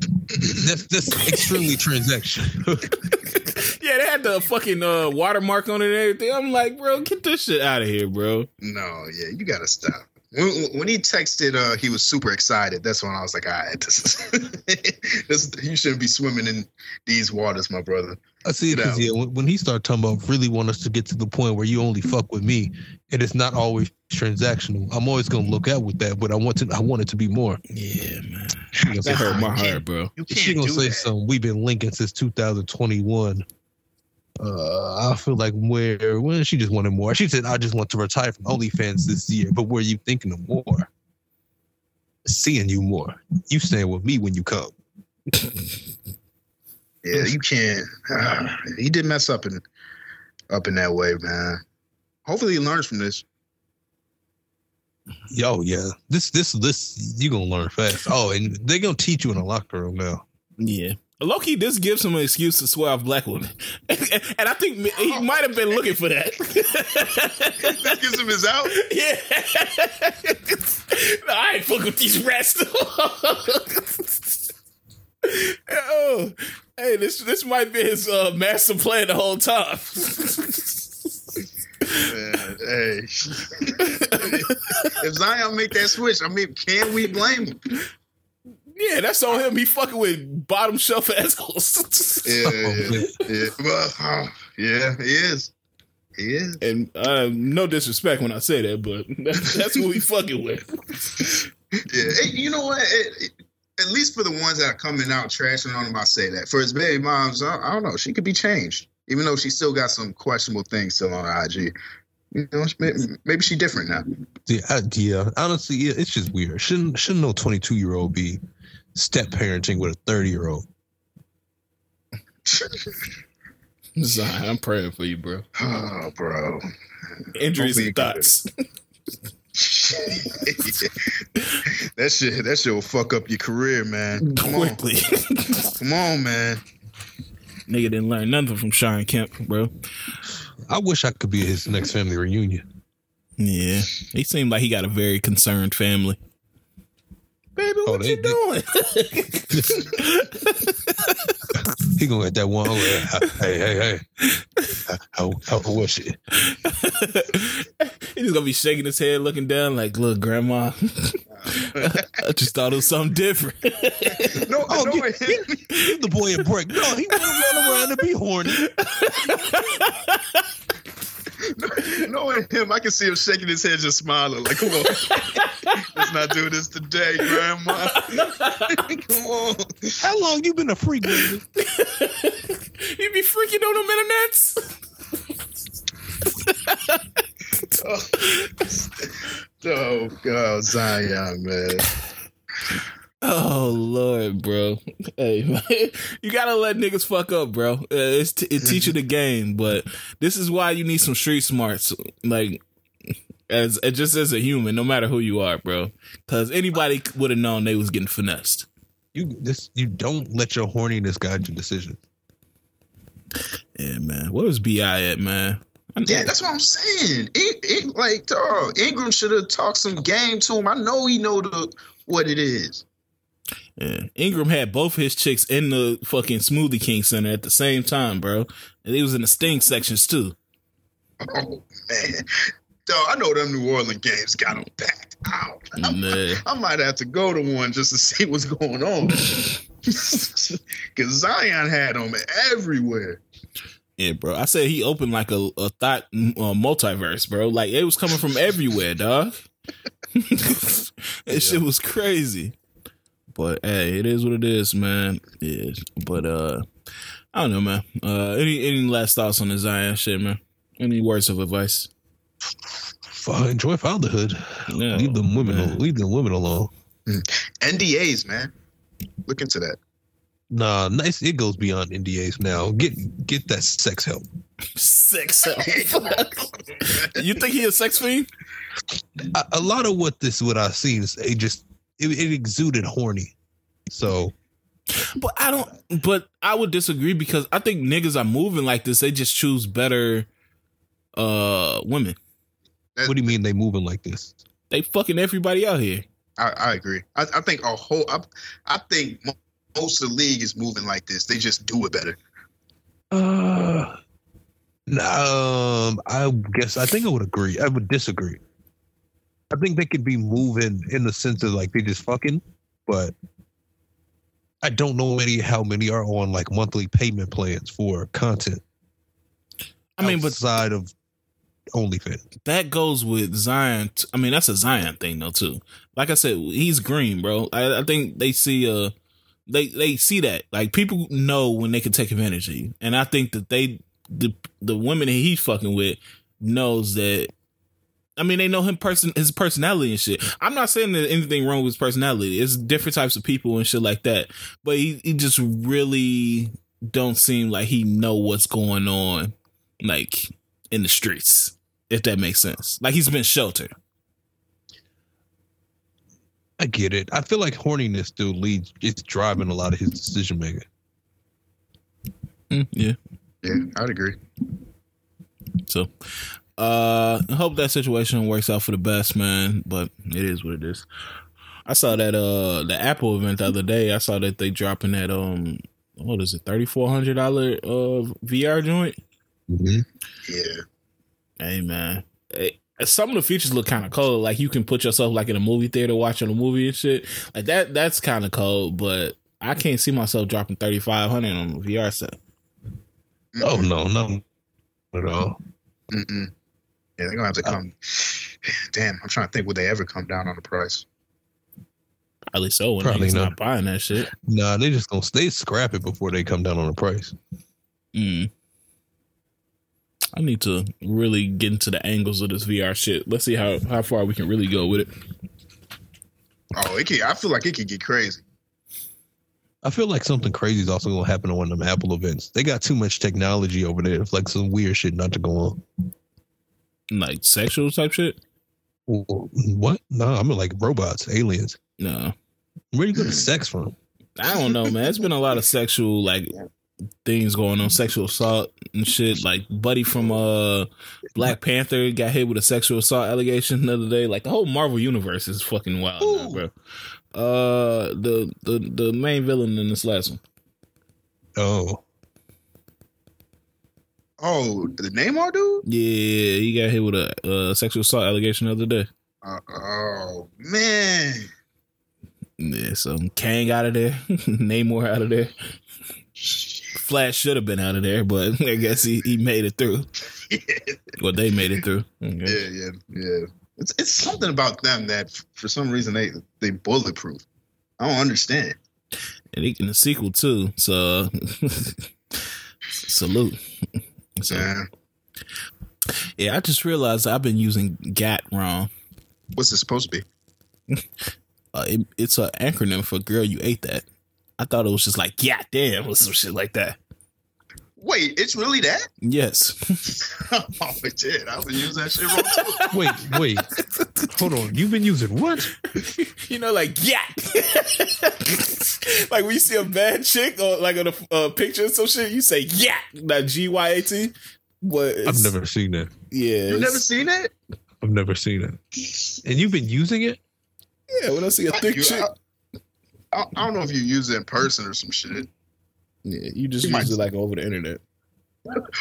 that's that's extremely transactional. yeah, they had the fucking uh, watermark on it and everything. I'm like, bro, get this shit out of here, bro. No, yeah, you gotta stop. When, when he texted, uh, he was super excited. That's when I was like, all right, this is, this, you shouldn't be swimming in these waters, my brother. I see it because yeah, when, when he started talking about really want us to get to the point where you only fuck with me, and it's not always transactional. I'm always gonna look out with that, but I want to. I want it to be more. Yeah, man. That hurt my heart, bro. She gonna say that. something. We've been linking since 2021. Uh, I feel like where when she just wanted more. She said, "I just want to retire from OnlyFans this year." But were you thinking of more? Seeing you more. You staying with me when you come. yeah, you can't. Uh, he did mess up in up in that way, man. Hopefully, he learns from this. Yo, yeah. This this this you gonna learn fast. Oh, and they're gonna teach you in the locker room now. Yeah. Loki, this gives him an excuse to swear off black women, and, I think he might have been looking for that. that gives him his out. Yeah, no, I ain't fucking with these rats. oh, hey, this this might be his uh, master plan the whole time. Man, hey, if Zion make that switch, I mean, can we blame him? Yeah, that's on him. He fucking with bottom shelf assholes. yeah, yeah, yeah. Well, uh, yeah, he is. He is. And uh, no disrespect when I say that, but that's who he fucking with. Yeah, you know what? It, it, at least for the ones that are coming out trashing on him, I say that. For his baby moms, I, I, don't know. She could be changed, even though she still got some questionable things still on IG. You know, maybe, maybe she different now. Yeah, yeah. Honestly, yeah, it's just weird. Shouldn't shouldn't no twenty two year old be step parenting with a 30 year old. Zion, I'm praying for you, bro. Oh, bro. Injuries and thoughts. that shit, that shit will fuck up your career, man. Come Quickly. On. Come on, man. Nigga didn't learn nothing from Shawn Kemp, bro. I wish I could be at his next family reunion. Yeah, he seemed like he got a very concerned family baby, oh, what you doing? he gonna get that one. Hey, hey, hey. How, how was she? He's gonna be shaking his head, looking down, like, "Look, grandma, I just thought it was something different." no, oh, no, give, give, give the boy a break. No, he wanna run around and be horny. Knowing him, I can see him shaking his head, just smiling, like, "Come on, let's not do this today, Grandma." Come on. How long you been a freak, baby? you be freaking on the internets. oh, oh God, Zion, man. Oh Lord, bro. Hey, you gotta let niggas fuck up, bro. Uh, it's t- it teach you the game, but this is why you need some street smarts, like as just as a human, no matter who you are, bro. Because anybody would have known they was getting finessed. You this you don't let your horniness guide your decision. Yeah, man. What was Bi at, man? Yeah, that's what I'm saying. It, it, like, dog, Ingram should have talked some game to him. I know he know the what it is. Yeah. Ingram had both his chicks in the fucking Smoothie King Center at the same time, bro. And he was in the Sting sections too. Oh man, Dog, I know them New Orleans games got them packed out. I, I might have to go to one just to see what's going on. Because Zion had them everywhere. Yeah, bro. I said he opened like a, a thought uh, multiverse, bro. Like it was coming from everywhere, dog. that yeah. shit was crazy. But hey, it is what it is, man. Yeah. But uh I don't know, man. Uh any any last thoughts on the Zion shit, man? Any words of advice? enjoy fatherhood. Yeah, leave them women man. leave them women alone. Mm. NDAs, man. Look into that. Nah, nice. It goes beyond NDAs now. Get get that sex help. sex help. you think he a sex fiend? A, a, lot of what this what I've seen is it just it, it exuded horny. So but I don't. But I would disagree because I think niggas are moving like this. They just choose better uh women. What do you mean they moving like this? They fucking everybody out here. I, I agree. I, I, think a whole. I, I think most of the league is moving like this. They just do it better. Uh, um, I guess I think I would agree. I would disagree. I think they could be moving in the sense of like they just fucking, but I don't know many how many are on like monthly payment plans for content. I mean, outside but of OnlyFans. That goes with Zion. I mean, that's a Zion thing though too. Like I said, he's green, bro. I, I think they see uh they they see that like people know when they can take advantage of you, and I think that they the the women that he's fucking with knows that I mean, they know him person his personality and shit. I'm not saying that anything wrong with his personality. It's different types of people and shit like that. But he, he just really don't seem like he know what's going on, like in the streets. If that makes sense. Like he's been sheltered. I get it. I feel like horniness still leads. It's driving a lot of his decision making. Mm, yeah. Yeah, I'd agree. So, uh, I hope that situation works out for the best, man. But it is what it is. I saw that uh the Apple event the other day. I saw that they dropping that um what is it thirty four hundred dollar uh VR joint. Mm-hmm. Yeah. Hey man, hey, some of the features look kind of cool. Like you can put yourself like in a movie theater watching a movie and shit. Like that. That's kind of cool. But I can't see myself dropping thirty five hundred on a VR set. Oh no, no, at all. Mm-mm. Yeah, they're gonna have to uh, come. Damn, I'm trying to think. Would they ever come down on the price? Probably so. When Probably not. not buying that shit. Nah, they just gonna stay scrap it before they come down on the price. Mm. I need to really get into the angles of this VR shit. Let's see how how far we can really go with it. Oh, it can. I feel like it could get crazy. I feel like something crazy is also gonna happen on one of them Apple events. They got too much technology over there. It's like some weird shit not to go on. Like sexual type shit. What? No, I mean like robots, aliens. No. Where you get the sex from? I don't know, man. It's been a lot of sexual like things going on, sexual assault and shit. Like Buddy from uh Black Panther got hit with a sexual assault allegation the other day. Like the whole Marvel universe is fucking wild, now, bro. Uh, the the the main villain in this last one. Oh. Oh, the Namor dude? Yeah, he got hit with a, sexual assault allegation the other day. Uh, oh man. Yeah, so Kang out of there, Namor out of there. Flash should have been out of there, but I guess he, he made it through. well, they made it through. Yeah, yeah, yeah. It's it's something about them that for some reason they they bulletproof. I don't understand. And in the sequel too, so salute. So, yeah. Yeah, I just realized I've been using GYAT wrong. What's it supposed to be? Uh, it, it's an acronym for "Girl, You Ate That." I thought it was just like, yeah, damn, or some shit like that. Wait, it's really that? Yes. oh, it did. I've been using that shit wrong too. wait, wait. Hold on. You've been using what? you know, like, yeah. like when you see a bad chick or like on a uh, picture or some shit, you say, yeah, that G Y A T. What? I've never seen that. Yeah. You've never seen it? I've never seen it. And you've been using it? Yeah, when I see a thick chick. I, I don't know if you use it in person or some shit. Yeah, you just use it like over the internet.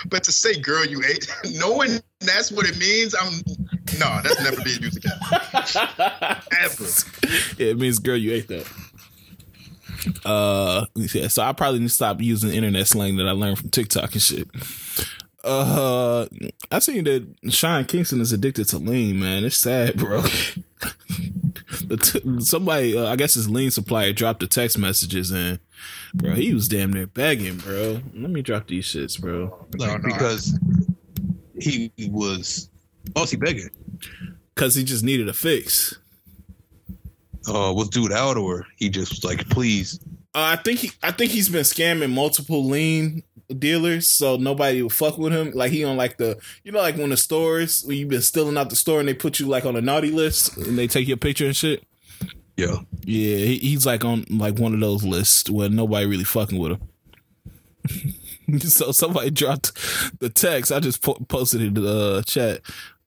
But to say "girl, you ate," knowing that's what it means, I'm no, that's never being used again. Ever. Yeah, it means "girl, you ate that." Uh, yeah, so I probably need to stop using internet slang that I learned from TikTok and shit. Uh, I seen that Sean Kingston is addicted to lean. Man, it's sad, bro. somebody, uh, I guess his lean supplier dropped the text messages and, bro, he was damn near begging, bro. Let me drop these shits, bro. Like, because he was, oh, he begging? Because he just needed a fix. Uh, was dude out or he just was like, please? Uh, I think he, I think he's been scamming multiple lean dealers, so nobody will fuck with him. Like he on like the you know like when the stores when you've been stealing out the store and they put you like on a naughty list and they take your picture and shit. Yeah, yeah, he, he's like on like one of those lists where nobody really fucking with him. so somebody dropped the text. I just po- posted it in the uh, chat.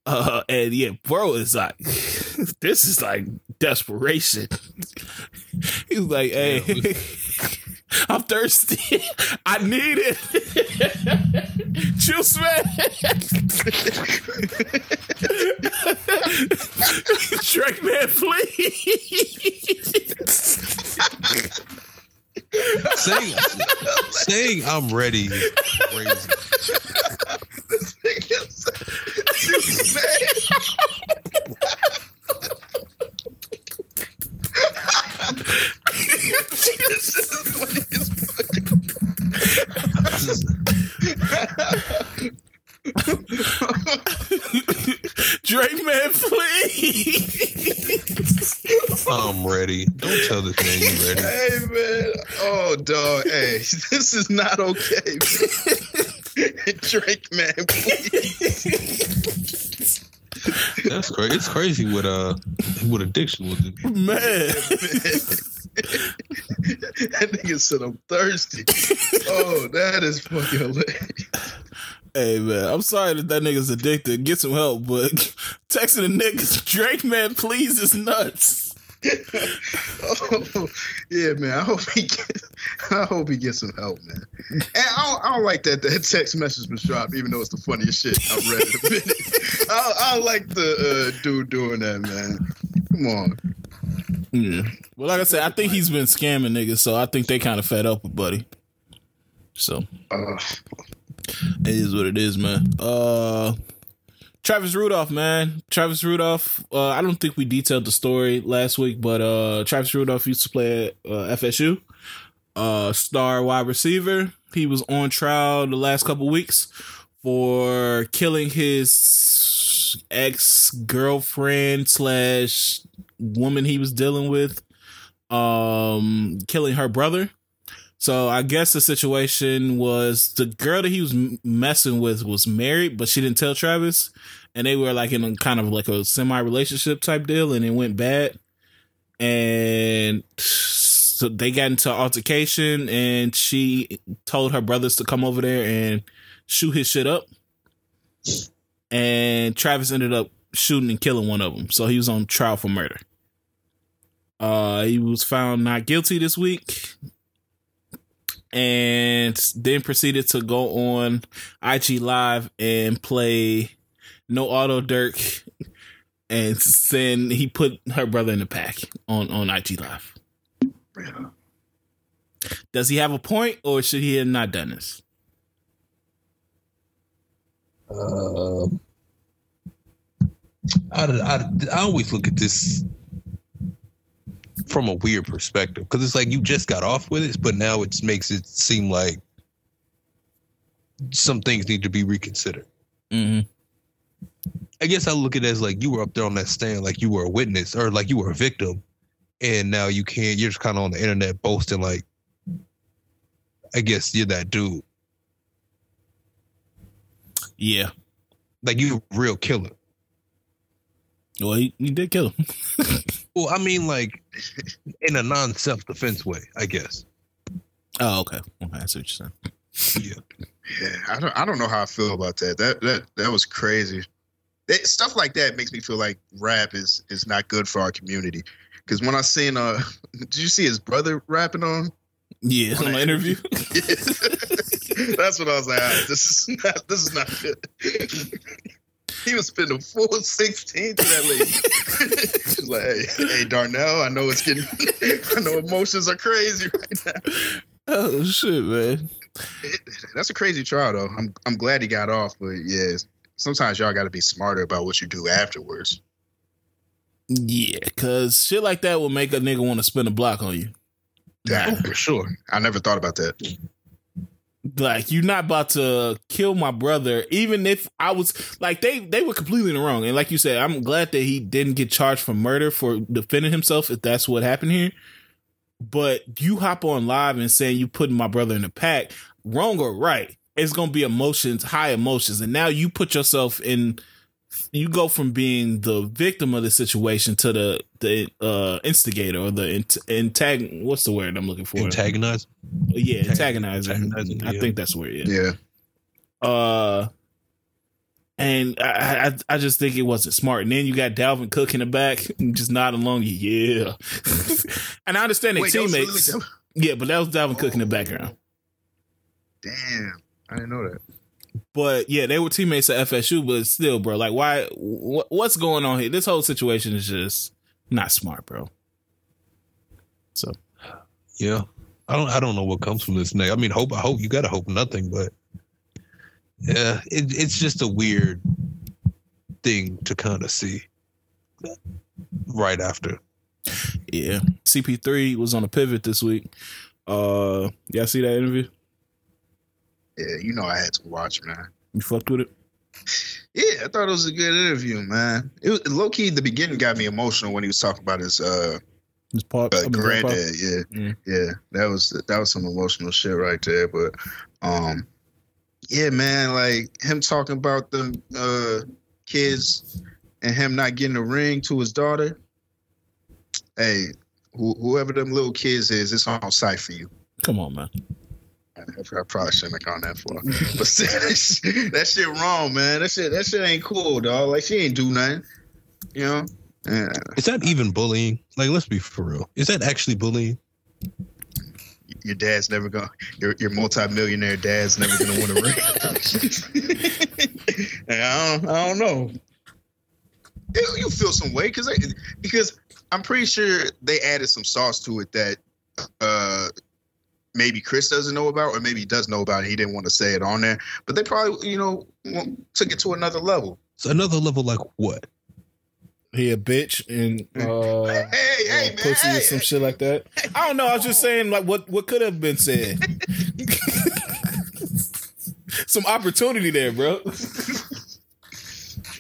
Uh, and yeah, bro is like, this is like desperation. He's like, hey, yeah, I'm thirsty. I need it. Juice man. Drank man, please. Saying, saying I'm ready. Crazy. Juice man. Drank man, please. I'm ready. Don't tell this man you ready. Hey man. Oh dog. Hey, this is not okay. Drank man, please. That's crazy. It's crazy what uh what addiction was. Man. that nigga said I'm thirsty. oh, that is fucking hilarious. Hey man, I'm sorry that that nigga's addicted. Get some help, but texting the niggas, Drank man, please is nuts. oh, yeah, man. I hope he get, I hope he gets some help, man. And I don't, I don't like that that text message was dropped, even though it's the funniest shit I've read in a minute. I, I like the uh, dude doing that, man. Come on. Yeah. Well, like I said, I think he's been scamming niggas, so I think they kind of fed up with Buddy. So uh, it is what it is, man. Uh Travis Rudolph, man. Travis Rudolph. Uh, I don't think we detailed the story last week, but uh, Travis Rudolph used to play at uh, FSU. Uh, star wide receiver. He was on trial the last couple weeks for killing his ex girlfriend slash woman he was dealing with, um, killing her brother. So I guess the situation was the girl that he was messing with was married, but she didn't tell Travis, and they were like in a kind of like a semi relationship type deal, and it went bad, and so they got into altercation, and she told her brothers to come over there and shoot his shit up, and Travis ended up shooting and killing one of them, so he was on trial for murder. Uh, he was found not guilty this week and then proceeded to go on IG Live and play No Auto Durk and then he put her brother in the pack on, on IG Live. Does he have a point or should he have not done this? Uh, I, I, I always look at this from a weird perspective because it's like you just got off with it, but now it makes it seem like some things need to be reconsidered. Mm-hmm. I guess I look at it as like you were up there on that stand, like you were a witness or like you were a victim, and now you can't. You're just kind of on the internet boasting like, I guess you're that dude. Yeah, like you a real killer. Well, he, he did kill him. well, I mean, like in a non self defense way, I guess. Oh, okay. Okay, I see what you're saying. Yeah. Yeah, I don't. I don't know how I feel about that. That that that was crazy. That, stuff like that makes me feel like rap is is not good for our community. Because when I seen, uh, did you see his brother rapping on? Yeah, on, on the interview. That's what I was like. Right, this is not. This is not good. he was spending a full 16 to that lady. She's like, hey, hey, Darnell, I know it's getting, I know emotions are crazy right now. Oh shit, man. It, that's a crazy trial, though. I'm I'm glad he got off, but yeah, sometimes y'all got to be smarter about what you do afterwards. Yeah, cause shit like that will make a nigga want to spin a block on you. Yeah, for sure. I never thought about that like you're not about to kill my brother even if i was like they they were completely wrong. And like you said i'm glad that he didn't get charged for murder for defending himself if that's what happened here. But you hop on live and saying you putting my brother in the pack wrong or right it's gonna be emotions high emotions. And now you put yourself in you go from being the victim of the situation to the the uh, instigator or the antag. What's the word I'm looking for? Antagonize. Yeah, antagonizer. Antagonizing, I think that's where word. Yeah. Yeah. Uh, and I, I, I just think it wasn't smart. And then you got Dalvin Cook in the back, just nodding along. Yeah. and I understand the teammates. Really yeah, but that was Dalvin oh. Cook in the background. Damn, I didn't know that. But yeah, they were teammates at FSU, but still, bro, like, why? Wh- what's going on here? This whole situation is just not smart, bro. So, yeah, I don't, I don't know what comes from this. Next, I mean, hope, I hope you gotta hope nothing, but yeah, it, it's just a weird thing to kind of see right after. Yeah, CP3 was on a pivot this week. Uh, y'all see that interview? Yeah, you know I had to watch, man. You fucked with it? Yeah, I thought it was a good interview, man. It was low key. The beginning got me emotional when he was talking about his uh his pop, uh, granddad. Yeah, mm. yeah, that was that was some emotional shit right there. But um, yeah, man, like him talking about the uh kids and him not getting a ring to his daughter, hey, wh- whoever them little kids is, it's on site for you. Come on, man. I probably shouldn't have gone that far, but that shit, that shit wrong, man. That shit, that shit ain't cool, dog. Like she ain't do nothing, you know. Yeah. Is that even bullying? Like, let's be for real. Is that actually bullying? Your dad's never gonna. Your your multi-millionaire dad's never gonna win a ring. I don't. I don't know. You, you feel some way because because I'm pretty sure they added some sauce to it that uh maybe Chris doesn't know about, or maybe he does know about it. He didn't want to say it on there, but they probably, you know, took it to another level. So another level, like what? He a bitch and uh, hey, hey, uh, pussy man, or some shit like that. I don't know. I was just saying, like, what what could have been said. some opportunity there, bro.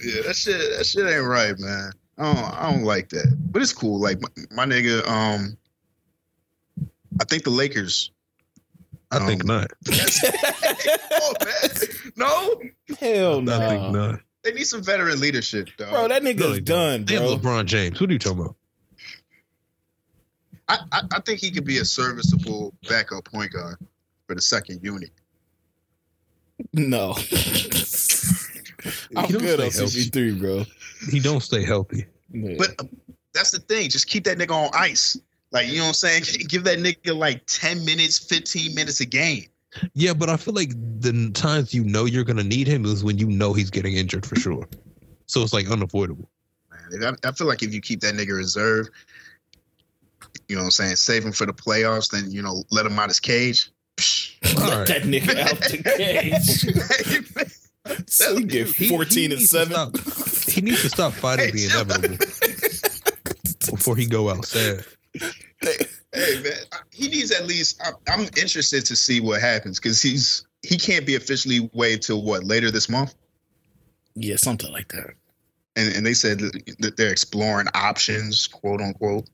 yeah, that shit, that shit ain't right, man. I don't, I don't like that, but it's cool. Like my, my nigga, um, I think the Lakers. I um, think not. oh, no, hell no. I think not. They need some veteran leadership, though. Bro, that nigga's no, done, bro. They have LeBron James. What are you talking about? I, I, I think he could be a serviceable backup point guard for the second unit. No. I'm good on CP3, bro. He don't stay healthy. Yeah. But uh, that's the thing. Just keep that nigga on ice. Like, you know what I'm saying? Give that nigga like 10 minutes, 15 minutes a game. Yeah, but I feel like the times you know you're gonna need him is when you know he's getting injured for sure. So it's like unavoidable. Man, I, I feel like if you keep that nigga reserve, you know what I'm saying, save him for the playoffs, then you know, let him out his cage. Let right. that nigga out the cage. so he get 14 he, he and 7. he needs to stop fighting the inevitable before he go outside hey man, he needs at least. I'm interested to see what happens because he's he can't be officially waived till what later this month. Yeah, something like that. And and they said that they're exploring options, quote unquote.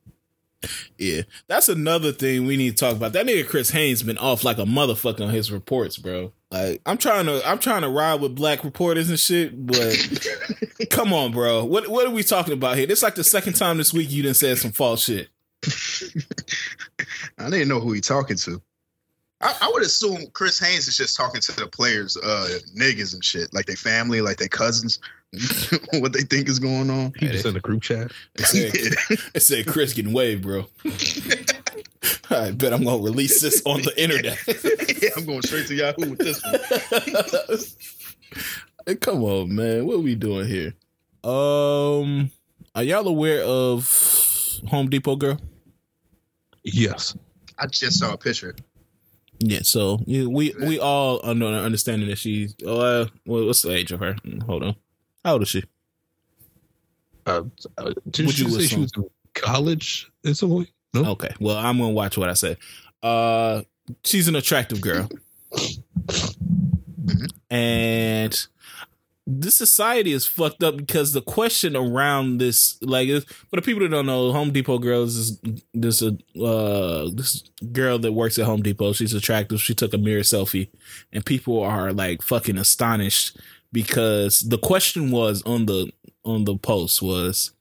Yeah, that's another thing we need to talk about. That nigga Chris Haynes been off like a motherfucker on his reports, bro. Like I'm trying to I'm trying to ride with black reporters and shit, but come on, bro. What what are we talking about here? This like the second time this week you didn't say some false shit. I didn't know who he talking to. I, I, would assume Chris Haynes is just talking to the players, uh, niggas and shit, like their family, like their cousins, what they think is going on. He just in the group chat. It said, it said Chris getting waived, bro. I bet I'm gonna release this on the internet. yeah, I'm going straight to Yahoo with this one. hey, come on, man. What are we doing here? Um, are y'all aware of Home Depot girl? Yes. I just saw a picture. Yeah, so we we all under understanding that she's uh what's the age of her? Hold on, how old is she? Uh, uh did she say she was in college in some way? No. Okay, well I'm gonna watch what I say. Uh, she's an attractive girl, mm-hmm. and this society is fucked up because the question around this, like, for the people that don't know, Home Depot girls is this a uh, this girl that works at Home Depot. She's attractive. She took a mirror selfie, and people are like fucking astonished because the question was on the on the post was,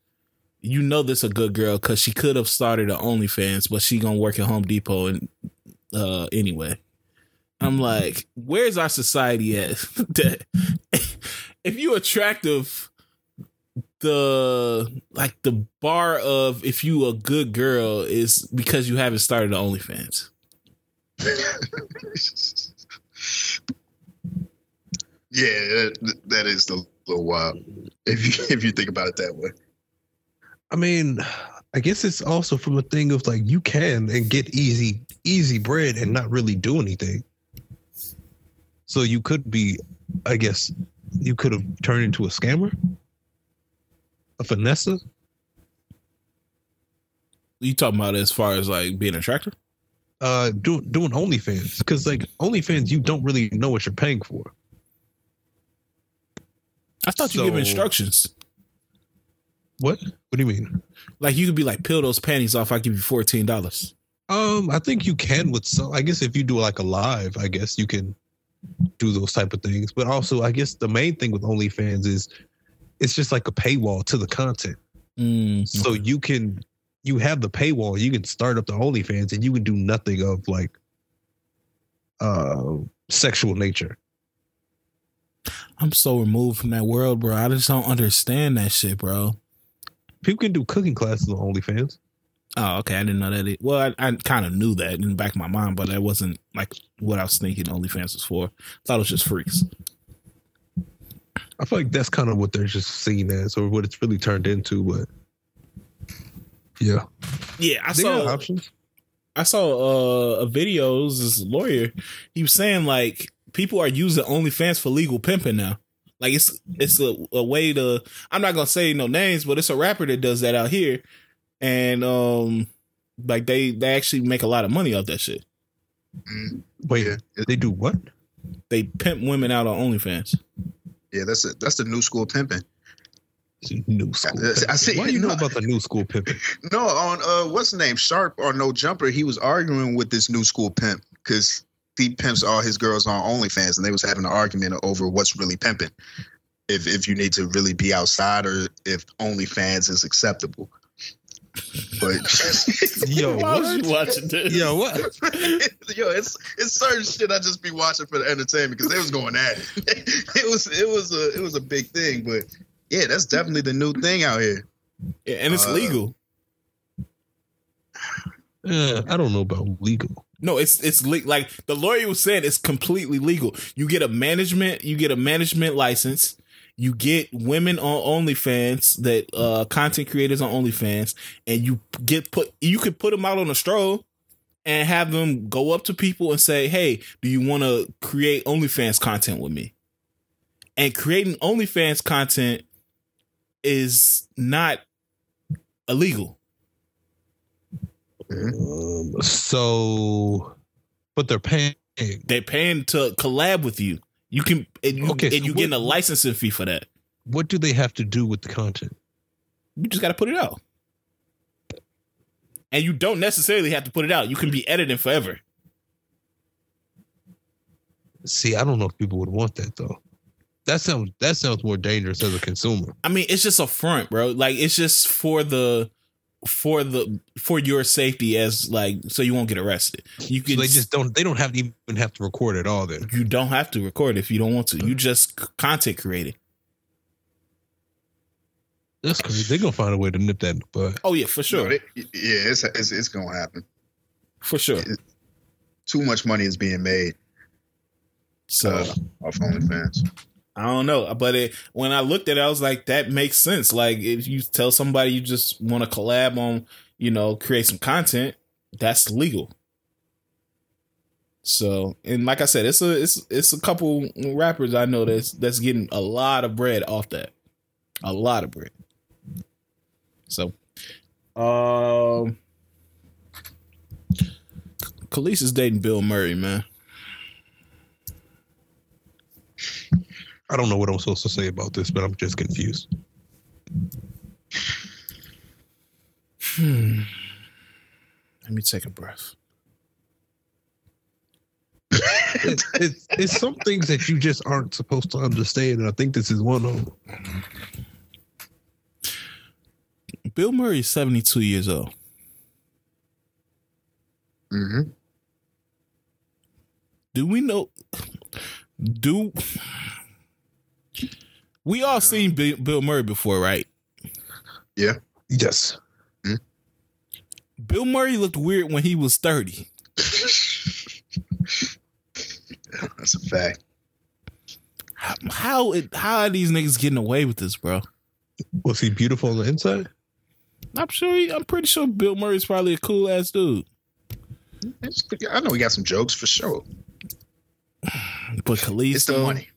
you know, this a good girl because she could have started an OnlyFans, but she gonna work at Home Depot and uh anyway. I'm like, where's our society at? that if you attractive, the like the bar of if you a good girl is because you haven't started the OnlyFans. yeah, that is the little wild if you if you think about it that way. I mean, I guess it's also from a thing of like you can and get easy easy bread and not really do anything. So you could be, I guess, you could have turned into a scammer, a finesse. You talking about as far as like being attractive? Uh, doing doing OnlyFans because like OnlyFans, you don't really know what you're paying for. I thought so, you give instructions. What? What do you mean? Like you could be like, peel those panties off. I give you fourteen dollars. Um, I think you can with some. I guess if you do like a live, I guess you can do those type of things. But also, I guess the main thing with OnlyFans is it's just like a paywall to the content. Mm, So you can you have the paywall, you can start up the OnlyFans and you can do nothing of like uh sexual nature. I'm so removed from that world, bro. I just don't understand that shit, bro. People can do cooking classes on OnlyFans. Oh, okay. I didn't know that. It, well, I, I kind of knew that in the back of my mind, but that wasn't like what I was thinking OnlyFans was for. I thought it was just freaks. I feel like that's kind of what they're just seen as or what it's really turned into, but yeah. Yeah, I They saw. options. I saw uh, a video. It was this lawyer. He was saying like people are using OnlyFans for legal pimping now. Like it's it's a, a way to. I'm not gonna say no names, but it's a rapper that does that out here, and um, like they they actually make a lot of money off that shit. Mm, Wait, yeah, they do what? They pimp women out on OnlyFans. yeah, that's it. That's the new school pimping. New school. I- I see- Why do you know about the new school pimping? No, on uh, what's the name? Sharp or No Jumper. He was arguing with this new school pimp because he pimps all his girls on OnlyFans, and they was having an argument over what's really pimping. If if you need to really be outside, or if OnlyFans is acceptable. But Yo, Why was you watching this? Yo, what? yo, it's it's certain shit I just be watching for the entertainment because they was going at it. it was it was a it was a big thing, but yeah, that's definitely the new thing out here. Yeah, and it's Uh, legal. Uh, I don't know about legal. No, it's it's le- like the lawyer was saying it's completely legal. You get a management, you get a management license. You get women on OnlyFans that uh content creators on OnlyFans, and you get put. You could put them out on a stroll and have them go up to people and say, "Hey, do you want to create OnlyFans content with me?" And creating OnlyFans content is not illegal. Um, so, but they're paying. They're paying to collab with you. You can and you Okay, and so you what- getting a licensing fee for that. What do they have to do with the content? You just got to put it out, and you don't necessarily have to put it out. You can be editing forever. See, I don't know if people would want that though. That sounds that sounds more dangerous as a consumer. I mean, it's just a front, bro. Like it's just for the for the for your safety as like so you won't get arrested. You So can they just don't. They don't have to even have to record at all. Then you don't have to record if you don't want to. You just c- content creating. that's crazy. They're gonna find a way to nip that in the bud. Oh yeah, for sure, No, they- yeah, it's, it's it's gonna happen. for sure. Too much money is being made So. uh, off OnlyFans. I don't know, but it, when I looked at it, I was like, that makes sense. Like, if you tell somebody you just want to collab on, you know, create some content, that's legal. So, and like I said, it's a it's it's a couple rappers I know that's that's getting a lot of bread off that, a lot of bread. So, um, Kelis is dating Bill Murray, man. I don't know what I'm supposed to say about this, but I'm just confused. Hmm. Let me take a breath. It's, it's, it's some things that you just aren't supposed to understand, and I think this is one of them. Bill Murray is 72 years old. hmm Do we know? Do we all seen Bill, Bill Murray before, right? Yeah. Yes. Hmm? Bill Murray looked weird when he was 30. That's a fact. How how, it, how are these niggas getting away with this, bro? Was he beautiful on the inside? I'm sure. He, I'm pretty sure Bill Murray's probably a cool ass dude. I know we got some jokes for sure. But Kelis, It's the though, money.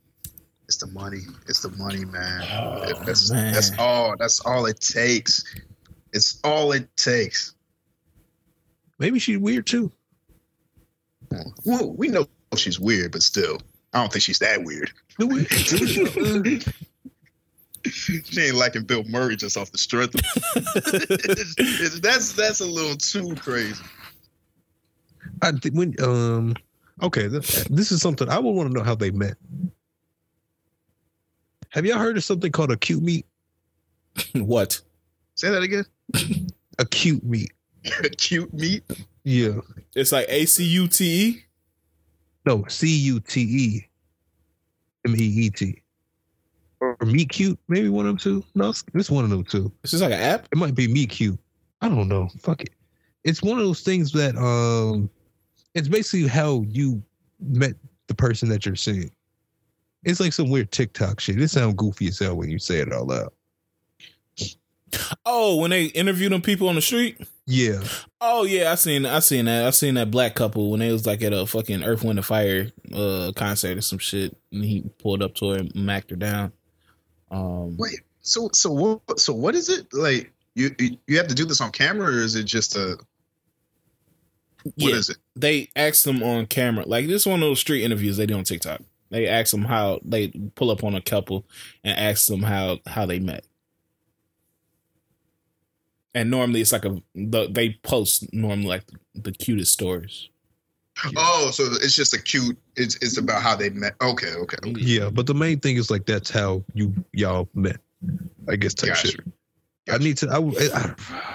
It's the money. It's the money, man. Oh, that's man. that's all. That's all it takes. It's all it takes. Maybe she's weird too. Well, we know she's weird, but still, I don't think she's that weird. she ain't liking Bill Murray just off the strength. Of that's that's a little too crazy. I think when um okay, th- this is something I would want to know how they met. Have y'all heard of something called a cute meet? what? Say that again. Acute meat. Acute meat. Yeah. It's like A C U T E. No, C U T E M E E T. Or Meet Cute, maybe one of them two. No, it's, it's one of them two. It's just like an app. It might be Meet Cute. I don't know. Fuck it. It's one of those things that um, it's basically how you met the person that you're seeing. It's like some weird TikTok shit. It sounds goofy as hell when you say it all out loud. Oh, when they interviewed them people on the street. Yeah. Oh yeah, I seen I seen that. I seen that black couple when they was like at a fucking Earth Wind and Fire uh concert or some shit, and he pulled up to her and macked her down. Um, Wait, so so what? So what is it like? You you have to do this on camera, or is it just a? What yeah, is it? they asked them on camera. Like this is one of those street interviews they do on TikTok. They ask them how they pull up on a couple and ask them how how they met. And normally it's like a the, they post normally like the cutest stories. Oh, so it's just a cute. It's it's about how they met. Okay, okay, okay. Yeah, but the main thing is like that's how you y'all met. I guess type Gotcha. shit. I need to. I, I,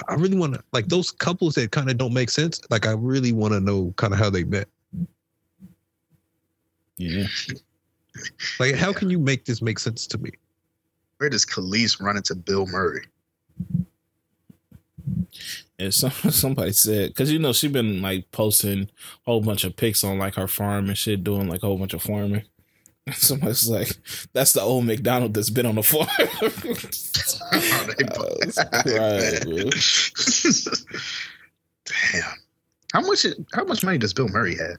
I really want to like those couples that kind of don't make sense. Like I really want to know kind of how they met. Yeah. Like how can you make this make sense to me? Where does Kelis run into Bill Murray? And some, somebody said, because you know she been like posting a whole bunch of pics on like her farm and shit, doing like a whole bunch of farming. Somebody's like, "That's the old McDonald that's been on the farm." Oh, they both- right, man. Damn. How much? How much money does Bill Murray have?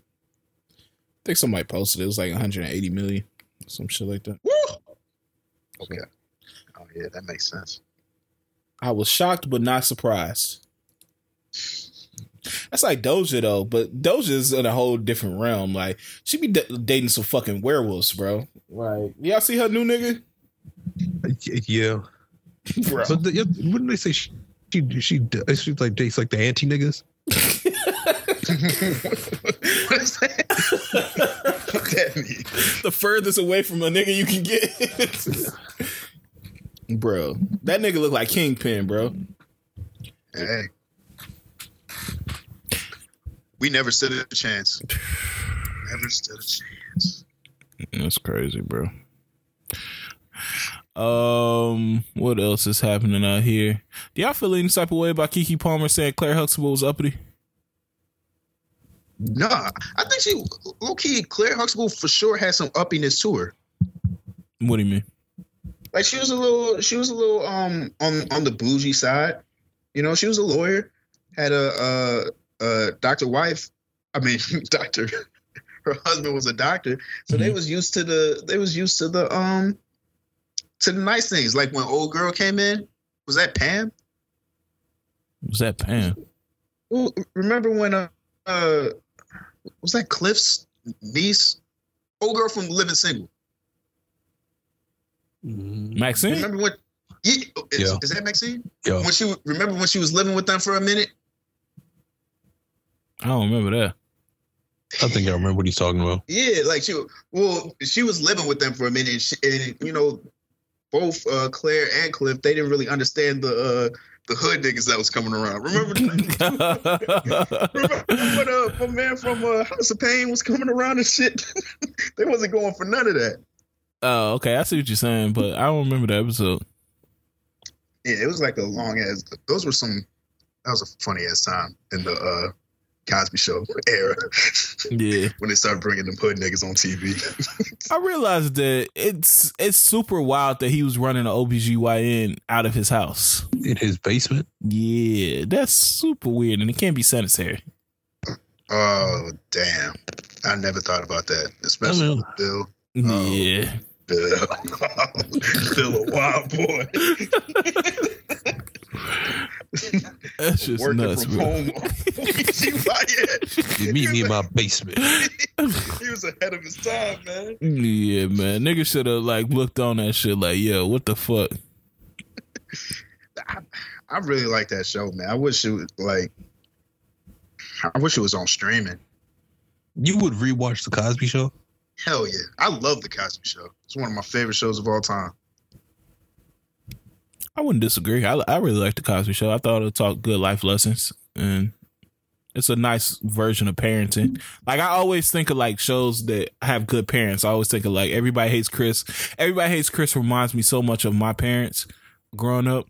I think somebody posted it. It was like 180 million, some shit like that. Woo! Okay. Oh yeah, that makes sense. I was shocked but not surprised. That's like Doja though, but Doja's in a whole different realm. Like she be d- dating some fucking werewolves, bro. Like y'all see her new nigga, Yeah, bro. but the, yeah, wouldn't they say she she she, she like dates like the anti niggas? what is that? what that mean? the furthest away from a nigga you can get. bro, that nigga look like Kingpin, bro. Hey. We never stood a chance. Never stood a chance. That's crazy, bro. Um, what else is happening out here? Do y'all feel any type of way about Keke Palmer saying Claire Huxtable was uppity? Nah, I think she low key Claire Huxtable for sure had some uppiness to her. What do you mean? Like she was a little, she was a little um on on the bougie side. You know, she was a lawyer, had a a, uh doctor wife. I mean, doctor. Her husband was a doctor, so they Mhm. was used to the they was used to the um to the nice things. Like when old girl came in, was that Pam? Was that Pam? Well, remember when uh, uh was that Cliff's niece? Old girl from Living Single. Maxine? Remember when? Yeah, is, Yeah. is that Maxine? Yeah, When she remember when she was living with them for a minute? I don't remember that. I think I remember what he's talking about. Yeah, like she well, she was living with them for a minute, and, she, and you know, both uh, Claire and Cliff, they didn't really understand the uh, the hood niggas that was coming around. Remember, remember when uh, my man from uh, House of Pain was coming around and shit? they wasn't going for none of that. oh, okay. I see what you're saying, but I don't remember the episode. Yeah, it was like a long ass. Those were some. That was a funny ass time in the uh, Cosby Show era Yeah. when they started bringing them hood niggas on TV. I realized that it's it's super wild that he was running an OBGYN out of his house. In his basement. Yeah, that's super weird and it can't be sanitary. oh damn! I never thought about that, especially oh, with Bill. Oh. Yeah. Bill, Bill a wild boy. That's just Working nuts, from bro. home. You meet me in my basement. he was ahead of his time, man. Yeah, man. Nigga should have like looked on that shit like, yo, what the fuck? I, I really like that show, man. I wish it was like. I wish it was on streaming. You would rewatch the Cosby Show? Hell yeah. I love The Cosby Show. It's one of my favorite shows of all time. I wouldn't disagree. I I really like the Cosby Show. I thought it taught good life lessons, and it's a nice version of parenting. Like I always think of like shows that have good parents. I always think of like Everybody Hates Chris. Everybody Hates Chris reminds me so much of my parents growing up.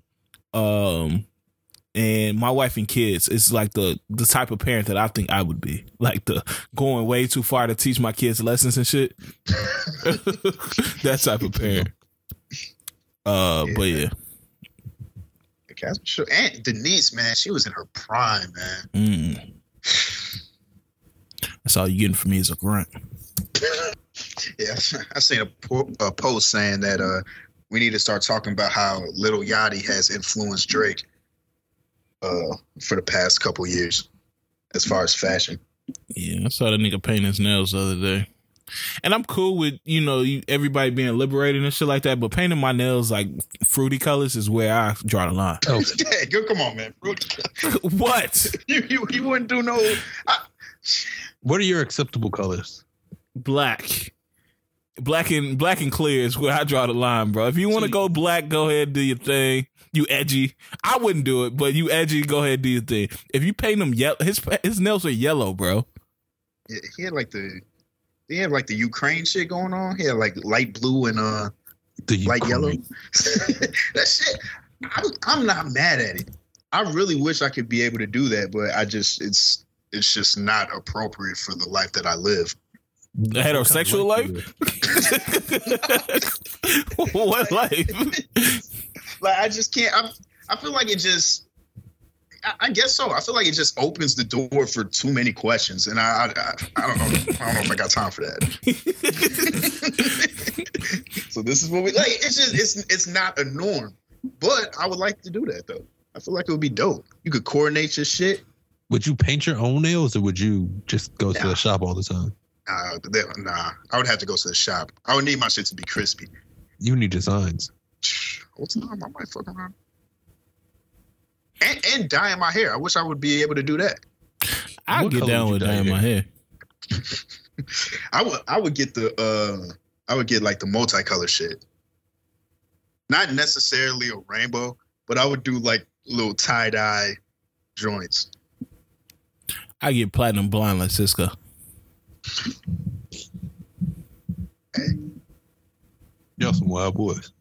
Um, and my wife and kids is like the the type of parent that I think I would be. Like the going way too far to teach my kids lessons and shit. that type of parent. Uh, yeah. but yeah. Casper and Denise, man, she was in her prime, man. Mm. That's all you getting from me is a grunt. yeah, I seen a, po- a, post saying that uh, we need to start talking about how Lil Yachty has influenced Drake uh, for the past couple years as far as fashion. Yeah, I saw the nigga paint his nails the other day. And I'm cool with, you know, everybody being liberated and shit like that, but painting my nails like fruity colors is where I draw the line. Oh. yeah, come on, man. what? you, you, you wouldn't do no. I... What are your acceptable colors? Black. Black and black and clear is where I draw the line, bro. If you want to go black, go ahead do your thing. You edgy. I wouldn't do it, but you edgy, go ahead do your thing. If you paint them yellow, his his nails are yellow, bro. Yeah, he had like the they have like the Ukraine shit going on. He had like light blue and uh the light yellow. that shit. I'm, I'm not mad at it. I really wish I could be able to do that, but I just it's it's just not appropriate for the life that I live. The heterosexual life? what life? like I just can't. I I feel like it just. I, guess so. I feel like it just opens the door for too many questions, and I I, I don't know. I don't know if I got time for that. so this is what we like. It's just it's it's not a norm, but I would like to do that though. I feel like it would be dope. You could coordinate your shit. Would you paint your own nails, or would you just go nah. to the shop all the time? Uh, nah, I would have to go to the shop. I would need my shit to be crispy. You need designs. Whole time I might fuck around. And, and dyeing my hair. I wish I would be able to do that. I would get down with dyeing my hair. I would I would get the uh I would get like the multicolor shit. Not necessarily a rainbow, but I would do like little tie dye joints. I get platinum blonde like Sisqó. Hey. Y'all some wild boys.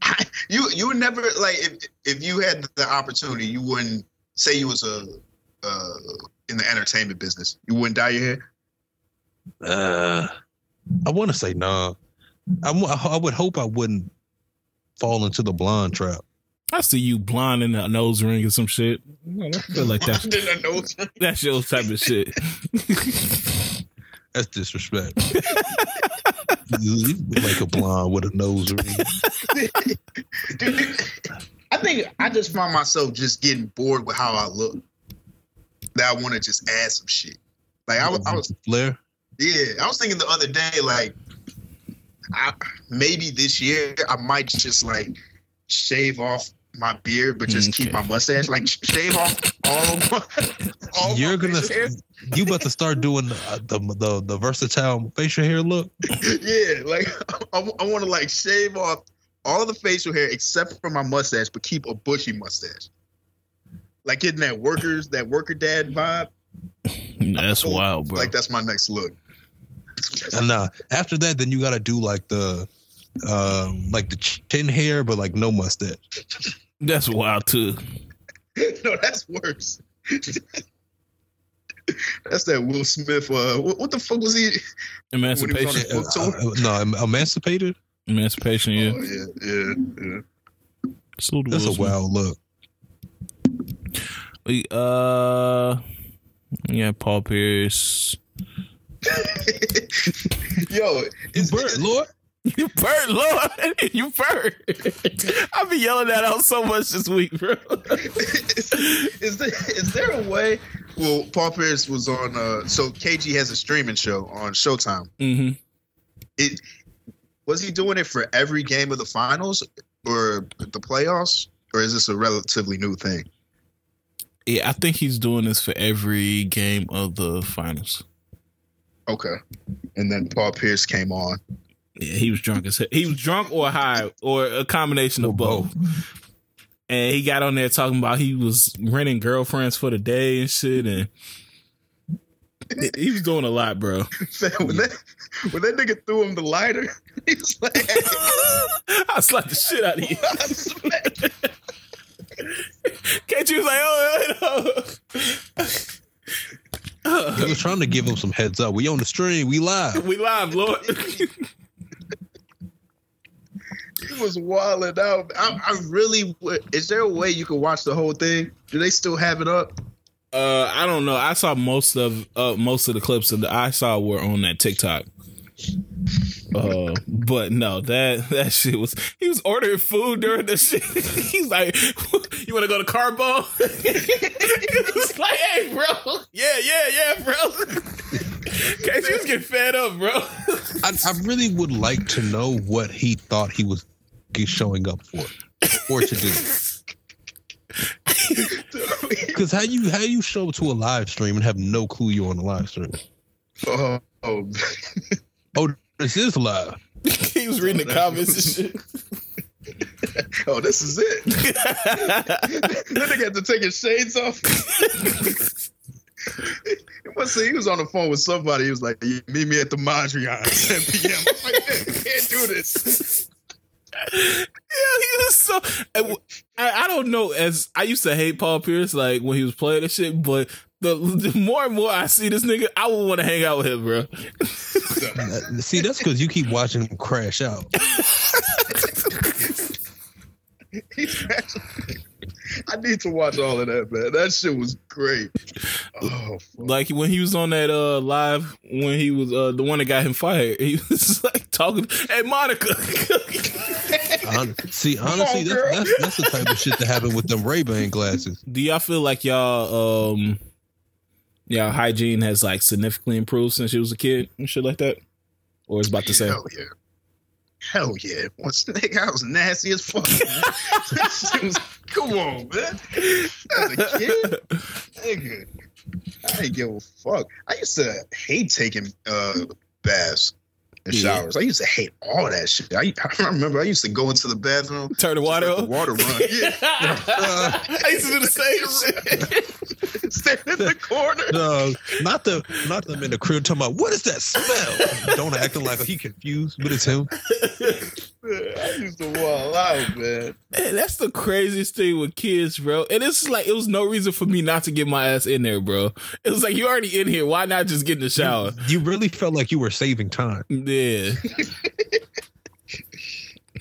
You you would never like if if you had the opportunity, you wouldn't say you was a uh, in the entertainment business. You wouldn't dye your hair. Uh, I want to say no. Nah. I I would hope I wouldn't fall into the blonde trap. I see you blonde in a nose ring or some shit. I feel like that's that's your type of shit. That's disrespect. like a blonde with a nose ring. Dude, I think I just find myself just getting bored with how I look. That I want to just add some shit. Like I, I was Blair. Yeah, I was thinking the other day, like I, maybe this year I might just like shave off my beard, but just okay. keep my mustache. Like shave off all of my. All You're gonna. Hair. You about to start doing the, the the, the versatile facial hair look? yeah, like I, I want to like shave off all the facial hair except for my mustache, but keep a bushy mustache. Like getting that workers that worker dad vibe. That's wild, bro. Like that's my next look. And uh, after that, then you got to do like the um like the chin hair, but like no mustache. That's wild too. no, that's worse. that's that Will Smith. Uh, what, what, the fuck was he? Emancipation. He was uh, uh, no, emancipated. Emancipation. Yeah. Oh, yeah, yeah, yeah. Salute that's a wild look. We uh, yeah, Paul Pierce. Yo, is Bert, Lord. You bird, Lord. You bird. I've been yelling that out so much this week, bro. is, is, there, is there a way? Well, Paul Pierce was on. Uh, so KG has a streaming show on Showtime. Mm-hmm. It was he doing it for every game of the finals or the playoffs, or is this a relatively new thing? Yeah, I think he's doing this for every game of the finals. Okay, and then Paul Pierce came on yeah, he was drunk as. He was drunk or high or a combination of both. and he got on there talking about he was renting girlfriends for the day and shit, and he was doing a lot, bro. when, that, when that nigga threw him the lighter, he was like, "I slapped the shit out of you." Can't you say, "Oh, no. I was trying to give him some heads up. We on the stream. We live. We live, Lord. He was wilding out. I, I, really. Is there a way you can watch the whole thing? Do they still have it up? Uh, I don't know. I saw most of uh, most of the clips that I saw were on that TikTok. Uh, but no, that that shit was. He was ordering food during the shit. He's like, "You want to go to Carbo?" he was like, "Hey, bro, yeah, yeah, yeah, bro." Case was getting fed up, bro. I, I really would like to know what he thought he was showing up for or to do. Because how you how you show up to a live stream and have no clue you're on a live stream? Oh, oh, oh this is live. he was reading the comments and shit. oh, this is it. then they got to take his shades off. he must say he was on the phone with somebody. He was like, "Meet me at the Mondrian 10 p.m." I'm like, can't do this. yeah, he was so. I, I, don't know. As I used to hate Paul Pierce, like when he was playing the shit, but the, the more and more I see this nigga, I would want to hang out with him, bro. see, that's because you keep watching him crash out. I need to watch all of that, man. That shit was great. Oh, like when he was on that uh live when he was uh the one that got him fired, he was like talking, "Hey, Monica." See, honestly, on, that's, that's, that's the type of shit that happened with them Ray Ban glasses. Do y'all feel like y'all um yeah hygiene has like significantly improved since you was a kid and shit like that, or is about to say. Hell yeah. Hell yeah. Once nigga, I was nasty as fuck. was, come on, man. As a kid, nigga, I didn't give a fuck. I used to hate taking uh, baths and showers. I used to hate all that shit. I, I remember I used to go into the bathroom, turn the water on, the water run. Yeah, uh, I used to do the same shit. Stand in the corner. No, not the not them in the crib talking about what is that smell? Don't acting like he confused, but it's him. I used to wall out, man. man. That's the craziest thing with kids, bro. And it's like it was no reason for me not to get my ass in there, bro. It was like you already in here. Why not just get in the shower? You, you really felt like you were saving time. Yeah.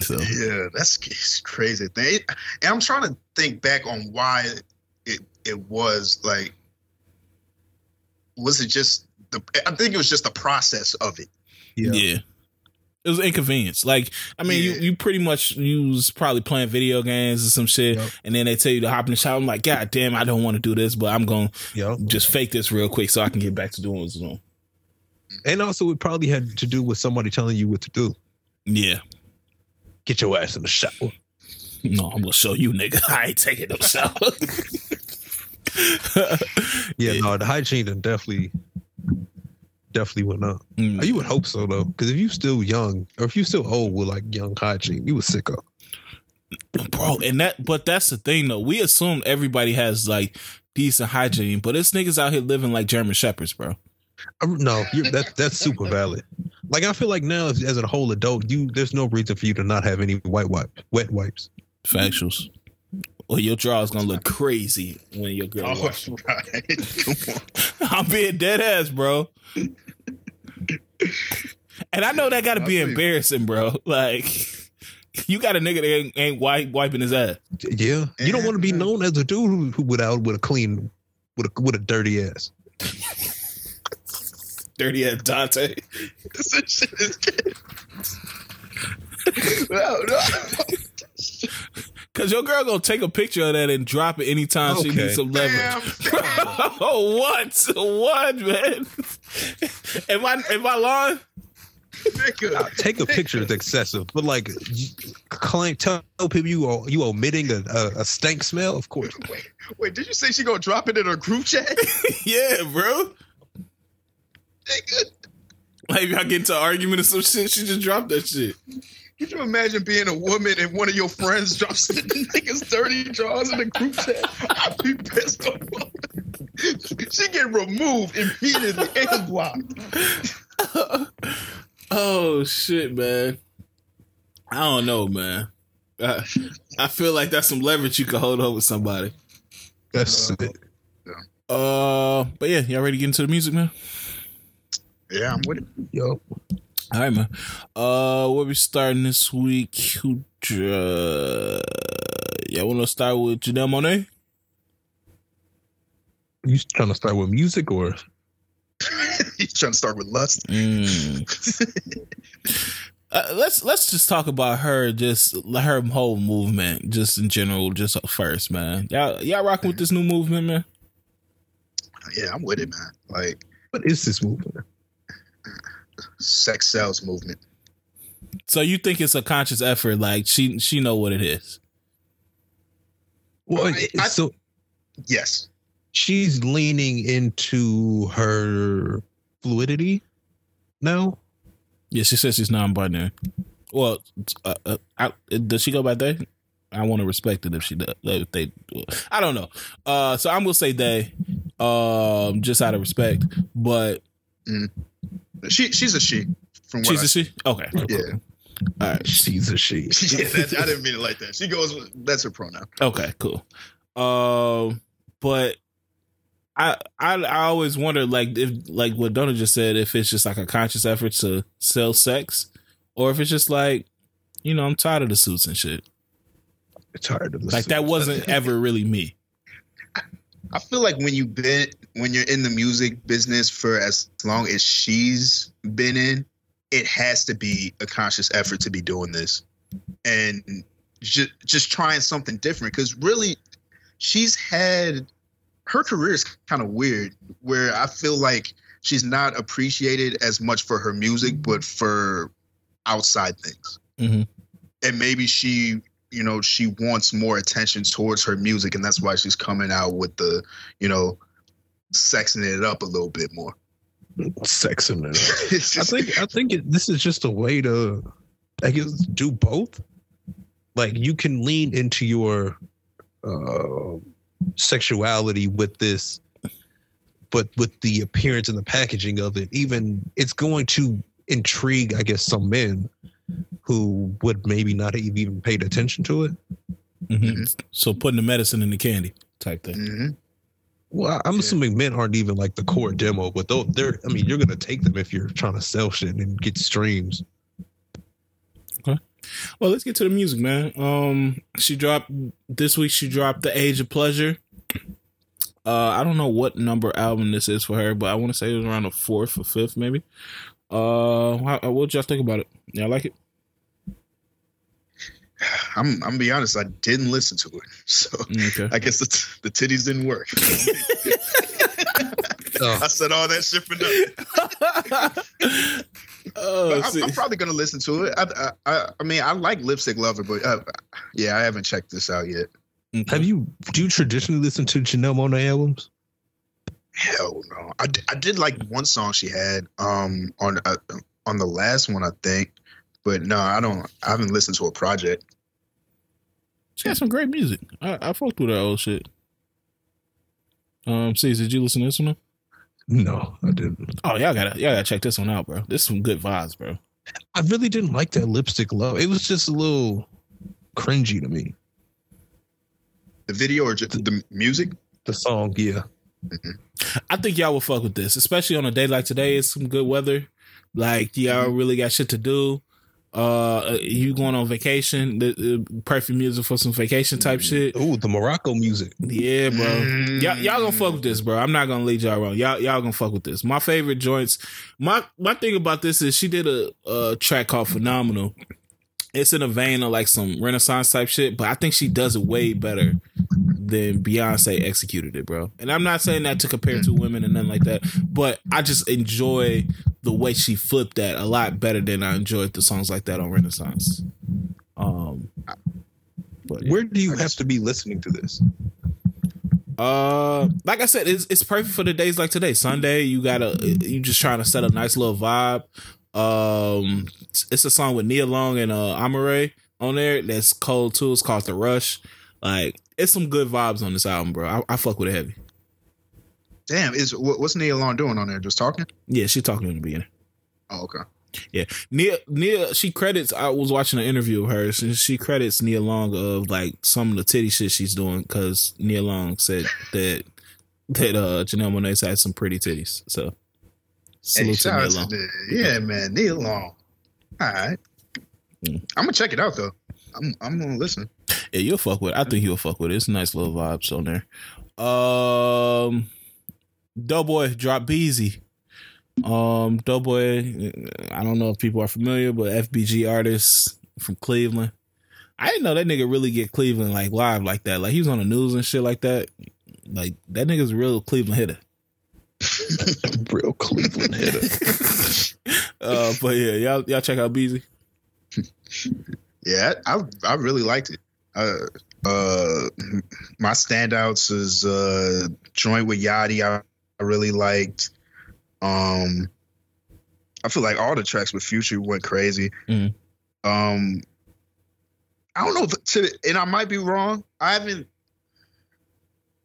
so yeah, that's crazy thing. And I'm trying to think back on why it it was like. Was it just the? I think it was just the process of it. Yeah. yeah it was inconvenience. Like, I mean, yeah. you, you pretty much you was probably playing video games or some shit, yep. and then they tell you to hop in the shower. I'm like, God damn, I don't want to do this, but I'm gonna yep. just fake this real quick so I can get back to doing what's doing. And also, it probably had to do with somebody telling you what to do. Yeah, get your ass in the shower. No, I'm gonna show you, nigga. I ain't taking no shower. yeah, yeah, no, the hygiene definitely definitely went up. Mm. You would hope so though, because if you still young or if you still old with like young hygiene, you would sick up. Bro, and that but that's the thing though. We assume everybody has like decent hygiene, but it's niggas out here living like German shepherds, bro. No, that that's super valid. Like I feel like now, as, as, a whole adult, you there's no reason for you to not have any white wipe, wet wipes. Factuals. Well, your draw's gonna look crazy when your girl. Oh, right. I'm being dead ass, bro and I know that got to be embarrassing, bro. Like, you got a nigga that ain't, ain't wipe, wiping his ass. Yeah, you don't want to be known as a dude who, who without with a clean, with a with a dirty ass. dirty ass Dante. no, no. Cause your girl gonna take a picture of that and drop it anytime okay. she needs some leverage. oh, what? What, man? am I am I lying? Take a picture is excessive, but like, claim tell people you are you omitting a, a, a stank smell. Of course. Wait, wait, did you say she gonna drop it in her group chat? yeah, bro. Nigga. Like, if y'all get into an argument or some shit, she just dropped that shit. Could you imagine being a woman and one of your friends drops the niggas dirty drawers in the group chat? I'd be pissed off. she get removed immediately and blocked. oh shit, man. I don't know, man. I, I feel like that's some leverage you can hold over somebody. That's uh, it. Uh, but yeah, y'all ready to get into the music, man? Yeah, I'm with it. Yo. All right, man. Uh, where we starting this week? Who? Uh, y'all want to start with Janelle Monáe? You trying to start with music or? you trying to start with lust. Mm. uh, let's let's just talk about her, just her whole movement, just in general, just first, man. Y'all y'all rocking with this new movement, man? Yeah, I'm with it, man. Like, what is this movement? Sex sells movement. So you think it's a conscious effort? Like she she know what it is. Well, I, I, so yes, she's leaning into her fluidity No. Yeah, she says she's non-binary. Well, uh, uh, I, does she go by they? I want to respect it if she does. If they, I don't know. Uh, so I'm gonna say they, um, just out of respect. But mm. She, she's a she. From what she's I a she. Okay. Yeah. All right. She's a she. yeah, I didn't mean it like that. She goes. That's her pronoun. Okay. Cool. Um, but I, I I always wonder like if like what Donna just said if it's just like a conscious effort to sell sex or if it's just like you know I'm tired of the suits and shit. tired of the like suits. that wasn't ever really me. I feel like when you've been when you're in the music business for as long as she's been in, it has to be a conscious effort to be doing this and just just trying something different because really she's had her career is kind of weird where I feel like she's not appreciated as much for her music, but for outside things. Mm-hmm. And maybe she, you know, she wants more attention towards her music, and that's why she's coming out with the, you know, sexing it up a little bit more. Sexing it up. I think I think it, this is just a way to, I guess, do both. Like you can lean into your uh, sexuality with this but with the appearance and the packaging of it even it's going to intrigue i guess some men who would maybe not have even paid attention to it mm-hmm. so putting the medicine in the candy type thing mm-hmm. well i'm yeah. assuming men aren't even like the core demo but though they're i mean you're gonna take them if you're trying to sell shit and get streams Okay. well, let's get to the music, man. Um, she dropped this week. She dropped "The Age of Pleasure." Uh, I don't know what number album this is for her, but I want to say it was around the fourth or fifth, maybe. Uh, how, what y'all think about it? Y'all like it? I'm I'm be honest, I didn't listen to it, so okay. I guess the, t- the titties didn't work. oh. I said all that shit for nothing. Oh, I'm, I'm, probably gonna listen to it. I, I, I mean, I like Lipstick Lover, but uh, yeah, I haven't checked this out yet. Have you? Do you traditionally listen to Janelle Monáe albums? Hell no. I, I did like one song she had um on uh, on the last one I think, but no, I don't. I haven't listened to a project. She had some great music. I, I fucked with that old shit. Um, see, did you listen to this one? No, I didn't. Oh, y'all gotta y'all gotta check this one out, bro. This is some good vibes, bro. I really didn't like that lipstick love. It was just a little cringy to me. The video or just the, the music? The song, yeah. Mm-hmm. I think y'all will fuck with this, especially on a day like today. It's some good weather. Like y'all mm-hmm. really got shit to do uh you going on vacation the, the, perfect music for some vacation type shit oh the morocco music yeah bro mm. y'all, y'all gonna fuck with this bro i'm not gonna lead y'all wrong y'all y'all gonna fuck with this my favorite joints my my thing about this is she did a, a track called phenomenal it's in a vein of like some renaissance type shit but i think she does it way better than beyonce executed it bro and i'm not saying that to compare to women and nothing like that but i just enjoy the way she flipped that a lot better than I enjoyed the songs like that on Renaissance. Um, but where do you have to be listening to this? Uh, like I said, it's it's perfect for the days like today. Sunday, you gotta you just trying to set a nice little vibe. Um, it's a song with Nia Long and uh Amaarae on there. That's cold too. It's called The Rush. Like it's some good vibes on this album, bro. I, I fuck with it heavy. Damn, is what's Nia Long doing on there? Just talking? Yeah, she's talking in the beginning. Oh, okay. Yeah, Nia, Nia, she credits. I was watching an interview of hers, and she credits Nia Long of like some of the titty shit she's doing because Nia Long said that that uh Janelle Monáe had some pretty titties. So hey, to Nia Long. To yeah, man, Nia Long. All right, mm. I'm gonna check it out though. I'm I'm gonna listen. Yeah, you'll fuck with. It. I think you'll fuck with it. It's nice little vibes on there. Um, Doe Boy drop Beezy. Um, Doe Boy. I don't know if people are familiar, but FBG artist from Cleveland. I didn't know that nigga really get Cleveland like live like that. Like he was on the news and shit like that. Like that nigga's a real Cleveland hitter. real Cleveland hitter. uh, but yeah, y'all y'all check out Beezy. Yeah, I I really liked it. Uh, uh, my standouts is uh, joint with Yachty. I, I really liked. Um, I feel like all the tracks with Future went crazy. Mm. Um, I don't know, to, and I might be wrong. I haven't.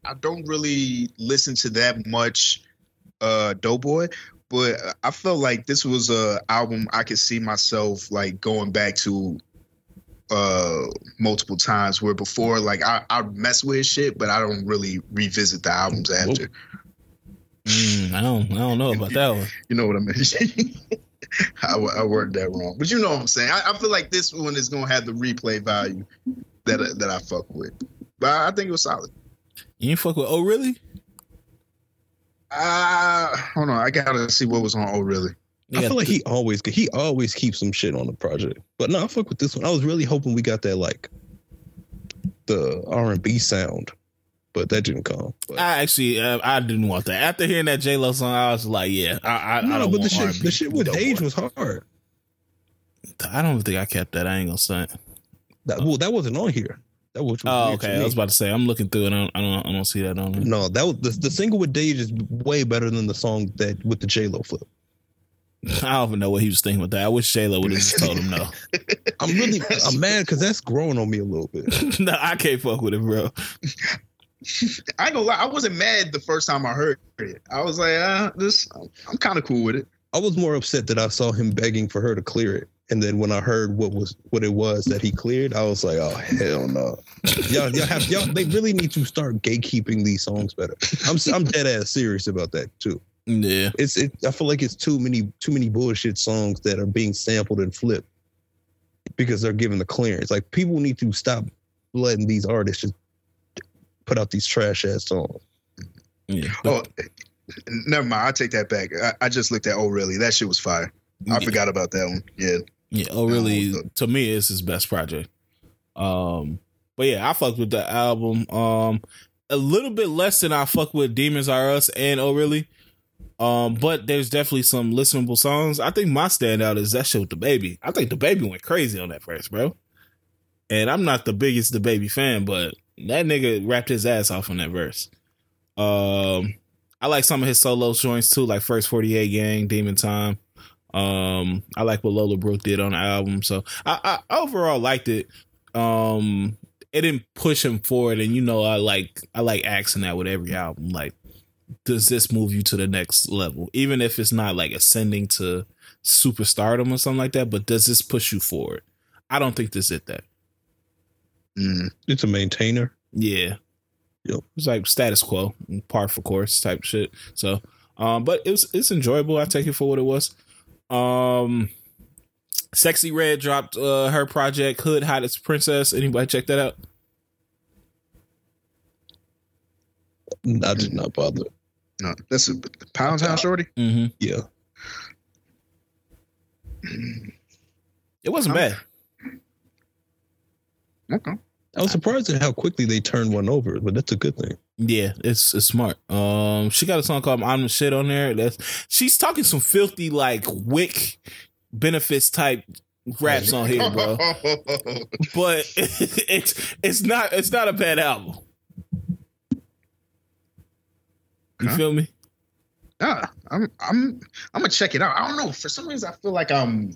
I don't really listen to that much uh Doe Boy, but I felt like this was a album I could see myself like going back to uh multiple times where before like I, I mess with shit but I don't really revisit the albums after. Mm, I don't I don't know about that one. You know what I mean? I, I worded that wrong, but you know what I'm saying. I, I, feel like this one is gonna have the replay value that that I fuck with, but I think it was solid. You fuck with? Oh, really? Uh hold on. I gotta see what was on. Oh, really? I feel like he always he always keeps some shit on the project. But no, I fuck with this one. I was really hoping we got that like the R and B sound, but that didn't come. But. I actually uh, I didn't want that. After hearing that J Lo song, I was like, yeah, I I, no, I don't but want the shit, the shit with Dage was hard. I don't think I kept that. I ain't gonna say. That, well, that wasn't on here. That was oh okay. I was about to say I'm looking through it. I don't I don't, I don't see that on. Here. No, that was the, the single with Dage is way better than the song that with the J Lo flip. I don't even know what he was thinking with that. I wish Shayla would have just told him no. I'm really I'm mad because that's growing on me a little bit. no, I can't fuck with it, bro. I ain't gonna lie, I wasn't mad the first time I heard it. I was like, uh, this I'm kind of cool with it. I was more upset that I saw him begging for her to clear it. And then when I heard what was what it was that he cleared, I was like, "Oh hell no! y'all, y'all have y'all. They really need to start gatekeeping these songs better. I'm I'm dead ass serious about that too. Yeah, it's it. I feel like it's too many too many bullshit songs that are being sampled and flipped because they're given the clearance. Like people need to stop letting these artists just put out these trash ass songs. Yeah. Oh, never mind. I take that back. I, I, just looked at. Oh, really? That shit was fire. I yeah. forgot about that one. Yeah. Yeah. Oh, really? To me, it's his best project. Um, but yeah, I fucked with the album. Um, a little bit less than I fuck with Demons R Us and Oh Really. Um, but there's definitely some listenable songs. I think my standout is that shit with DaBaby. I think DaBaby went crazy on that verse, bro. And I'm not the biggest DaBaby fan, but that nigga rapped his ass off on that verse. Um, I like some of his solo joints too, like First 48 Gang, Demon Time. Um, I like what Lola Brooke did on the album. So I, I overall liked it. Um, it didn't push him forward, and you know I like I like asking that with every album. Like does this move you to the next level? Even if it's not like ascending to superstardom or something like that, but does this push you forward? I don't think this did that. Mm, it's a maintainer. Yeah. Yep. It's like status quo, par for course type shit. So, um, but it was it's enjoyable. I take it for what it was. Um, Sexyy Red dropped uh her project Hood Hottest Princess. Anybody check that out? I did not bother. No, that's a Pound Town Shorty. Mm-hmm. Yeah, it wasn't bad. Okay. I was surprised at how quickly they turned one over, but that's a good thing. Yeah, it's it's smart. Um, she got a song called "I'm the Shit" on there. That's she's talking some filthy like wick benefits type raps on here, bro. but it's it's not it's not a bad album. You huh? feel me? Nah, I'm I'm I'm gonna check it out. I don't know. For some reason, I feel like I'm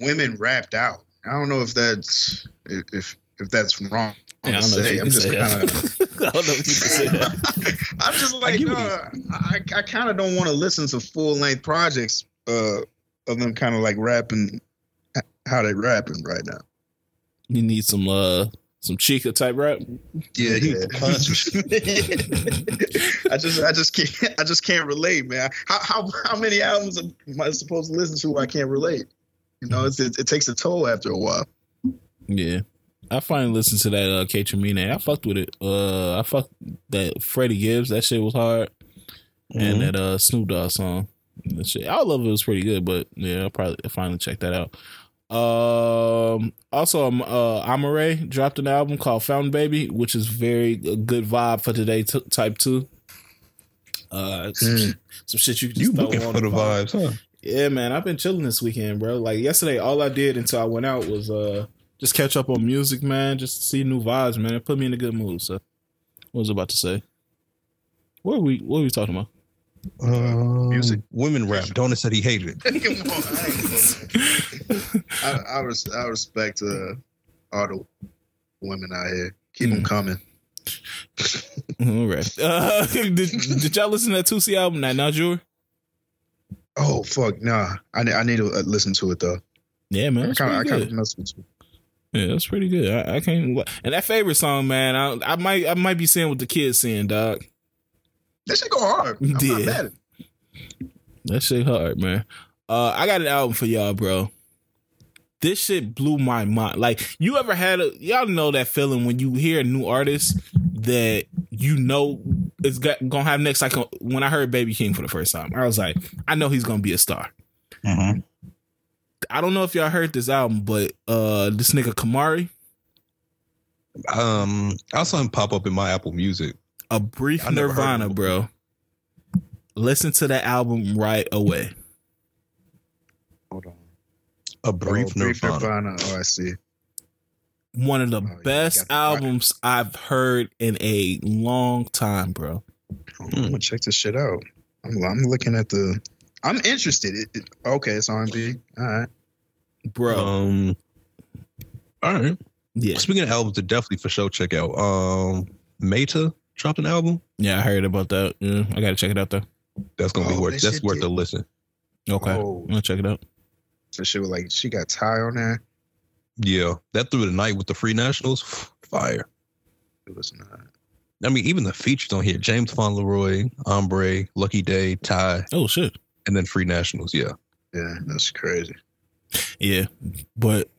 women rapped out. I don't know if that's if if that's wrong. Yeah, I don't know say. I'm just kind of. I don't know if you can say that. I'm just like, no, I, I kind of don't want to listen to full length projects uh, of them kind of like rapping how they rapping right now. You need some uh some Chica type rap. Yeah, yeah. I just I just can't I just can't relate, man. How how how many albums am I supposed to listen to? I can't relate. You know, it's, it, it takes a toll after a while. Yeah. I finally listened to that uh K Tremine. I fucked with it. Uh I fucked that Freddie Gibbs. That shit was hard. Mm-hmm. And that uh Snoop Dogg song. That shit. All of it was pretty good, but yeah, I'll probably finally check that out. Um also um, uh Amaarae dropped an album called Fountain Baby, which is very good vibe for today t- type two. Uh some, mm. some shit you can you looking for the vibes, huh? Yeah, man. I've been chilling this weekend, bro. Like yesterday, all I did until I went out was uh just catch up on music, man. Just see new vibes, man. It put me in a good mood. So, what was I about to say? What are we? What are we talking about? Um, music, women rap. Donut said he hated it. I, I, res- I respect uh, all the women out here. Keep mm. them coming. all right. Uh, did, did y'all listen to that Toosii album, that Naujour? Oh fuck, nah. I I need to uh, listen to it though. Yeah, man. I kind of mess with you. Yeah, that's pretty good. I, I, can't. And that favorite song, man. I, I might I might be seeing what the kids saying, dog. That shit go hard. I'm yeah. That shit hard, man. Uh, I got an album for y'all, bro. This shit blew my mind. Like, you ever had a y'all know that feeling when you hear a new artist that you know is got, gonna have next. Like when I heard Baby Keem for the first time, I was like, I know he's gonna be a star. Mm-hmm. I don't know if y'all heard this album, but uh this nigga Kamari. Um, I saw him pop up in my Apple Music. A brief Nirvana, bro. Listen to that album right away. Hold on. A brief, oh, brief Nirvana. Nirvana. Oh, I see one of the oh, best yeah, albums I've heard in a long time, bro. I'm gonna check this shit out. I'm, I'm looking at the. I'm interested. It, it, okay, it's R&B. All right, bro. Um, all right. Yeah. Speaking of albums, to definitely for sure check out. Um, Meta dropped an album. Yeah, I heard about that. Yeah, I gotta check it out though. That's gonna oh, be worth. That's worth a listen. Okay, oh. I'm gonna check it out. So she was like, she got Ty on there. Yeah, that through the night with the Free Nationals, fire. It was not. I mean, even the features on here: James Fauntleroy, Ombre, Lucky Daye, Ty. Oh shit! And then Free Nationals. Yeah. Yeah, that's crazy. Yeah, but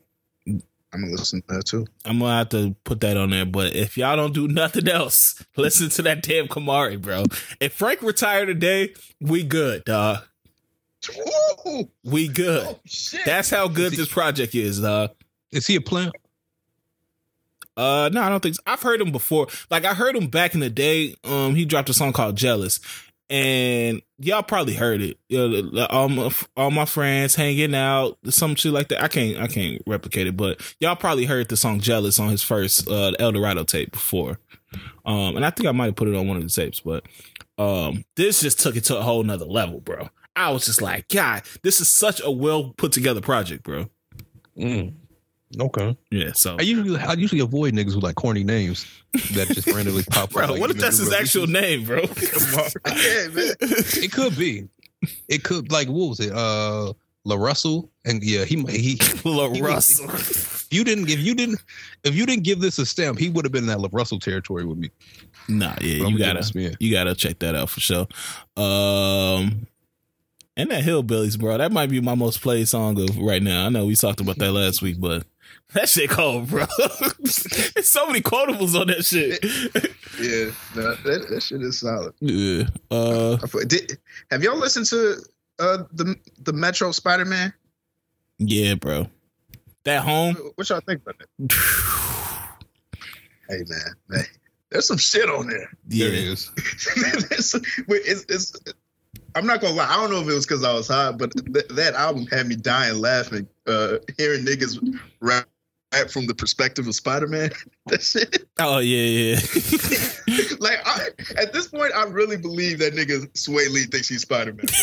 I'm gonna listen to that too. I'm gonna have to put that on there. But if y'all don't do nothing else, listen to that damn Kamari, bro. If Frank retired today, we good, dog. We good. Oh, That's how good this project is, dog. Is he a plant? Uh, no, I don't think so. I've heard him before. Like I heard him back in the day. Um, he dropped a song called "Jealous," and y'all probably heard it. You know, all my all my friends hanging out, some shit like that. I can't I can't replicate it, but y'all probably heard the song "Jealous" on his first uh El Dorado tape before. Um, and I think I might have put it on one of the tapes, but um, this just took it to a whole nother level, bro. I was just like, God, this is such a well put together project, bro. Mm. Okay. Yeah. So I usually I usually avoid niggas with like corny names that just randomly pop bro, up. Like, what if that's his actual name, bro? yeah, man. It could be. It could like what was it? Uh La Russell and yeah, he he La Russell. you didn't give you didn't if you didn't give this a stamp, he would have been in that La Russell territory with me. Nah, yeah, you gotta you gotta check that out for sure. Um, and that Hillbillies, bro, that might be my most played song of right now. I know we talked about that last week, but that shit cold, bro. There's so many quotables on that shit. yeah, that, that shit is solid. Yeah. Uh, Did, have y'all listened to uh, the the Metro Spider Man? Yeah, bro. That home. What y'all think about it? hey man, man, there's some shit on there. Yeah, there is. it's, it's, I'm not gonna lie. I don't know if it was because I was high, but th- that album had me dying laughing. Uh, hearing niggas rap from the perspective of Spider Man. That shit. Oh yeah, yeah. like I, at this point, I really believe that nigga Swae Lee thinks he's Spider Man.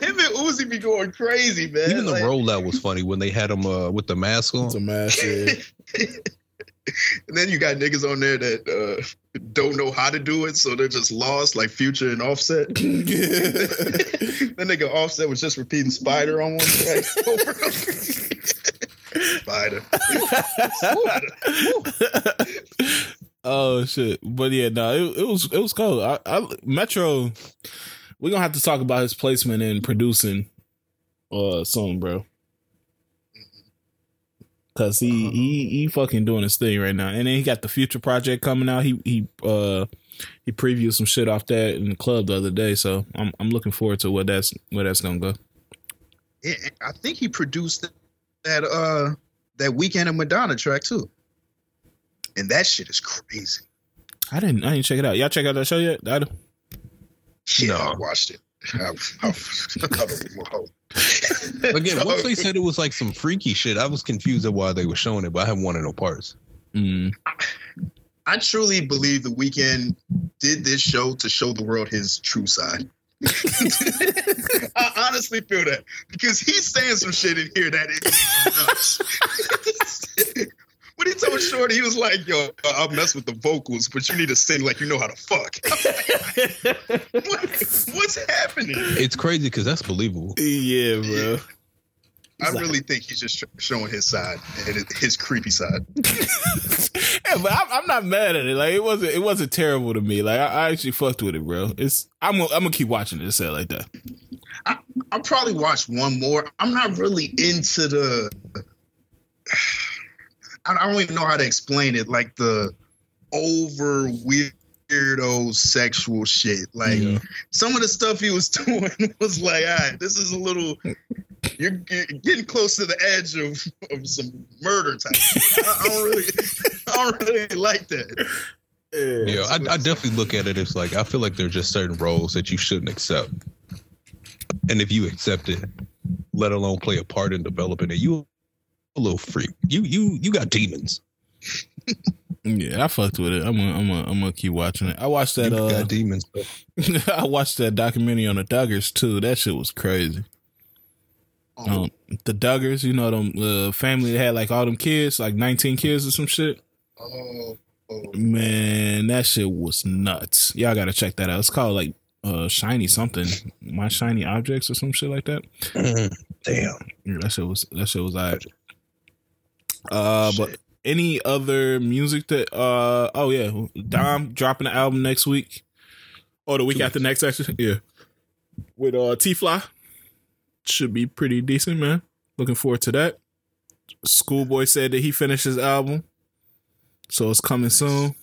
him and Uzi be going crazy, man. Even the like, rollout was funny when they had him uh, with the mask on. It's a mask. Yeah. and then you got niggas on there that uh, don't know how to do it, so they're just lost, like Future and Offset. then nigga Offset was just repeating Spider on one track Spider. oh shit! But yeah, no, it, it was it was cool. I, I, Metro, we're gonna have to talk about his placement in producing uh song, bro. Cause he he he fucking doing his thing right now, and then he got the future project coming out. He he uh he previewed some shit off that in the club the other day, so I'm I'm looking forward to what that's where that's gonna go. Yeah, I think he produced that uh that Weeknd and Madonna track too, and that shit is crazy. I didn't I didn't check it out. Y'all check out that show yet? I yeah, no. I watched it. I, I, I, Again, once they said it was like some freaky shit, I was confused at why they were showing it, but I haven't wanted no parts. Mm. I truly believe the Weeknd did this show to show the world his true side. I honestly feel that because he's saying some shit in here that is nuts. when he told Shorty, he was like, "Yo, I'll mess with the vocals, but you need to sing like you know how to fuck." what, what's happening? It's crazy because that's believable. Yeah, bro. I really think he's just showing his side and his creepy side. yeah, but I'm, I'm, not mad at it. Like it wasn't, it wasn't terrible to me. Like I, I actually fucked with it, bro. It's I'm, I'm gonna keep watching it. Say it like that. I, I'll probably watch one more. I'm not really into the I don't even know how to explain it. Like the over weirdo sexual shit. Like yeah. some of the stuff he was doing was like, all right, this is a little. You're getting close to the edge of, of some murder type. I, I, don't really, I don't really like that. Yeah, yeah I, I definitely look at it as like I feel like there are just certain roles that you shouldn't accept, and if you accept it, let alone play a part in developing it, you a little freak. You you you got demons. yeah, I fucked with it. I'm gonna I'm gonna I'm gonna keep watching it. I watched that. You uh, got demons. I watched that documentary on the Duggars too. That shit was crazy. Oh. Um, the Duggars, you know them uh, family that had like all them kids, like 19 kids or some shit. Oh. oh. Man, that shit was nuts. Y'all gotta check that out. It's called like uh shiny something, my shiny objects or some shit like that. Damn, yeah, that shit was that shit was alright. Uh, but any other music that? Uh, oh yeah, Dom dropping the album next week or the week after next. Actually, yeah, with uh T Fly should be pretty decent, man. Looking forward to that. Schoolboy said that he finished his album, so it's coming soon.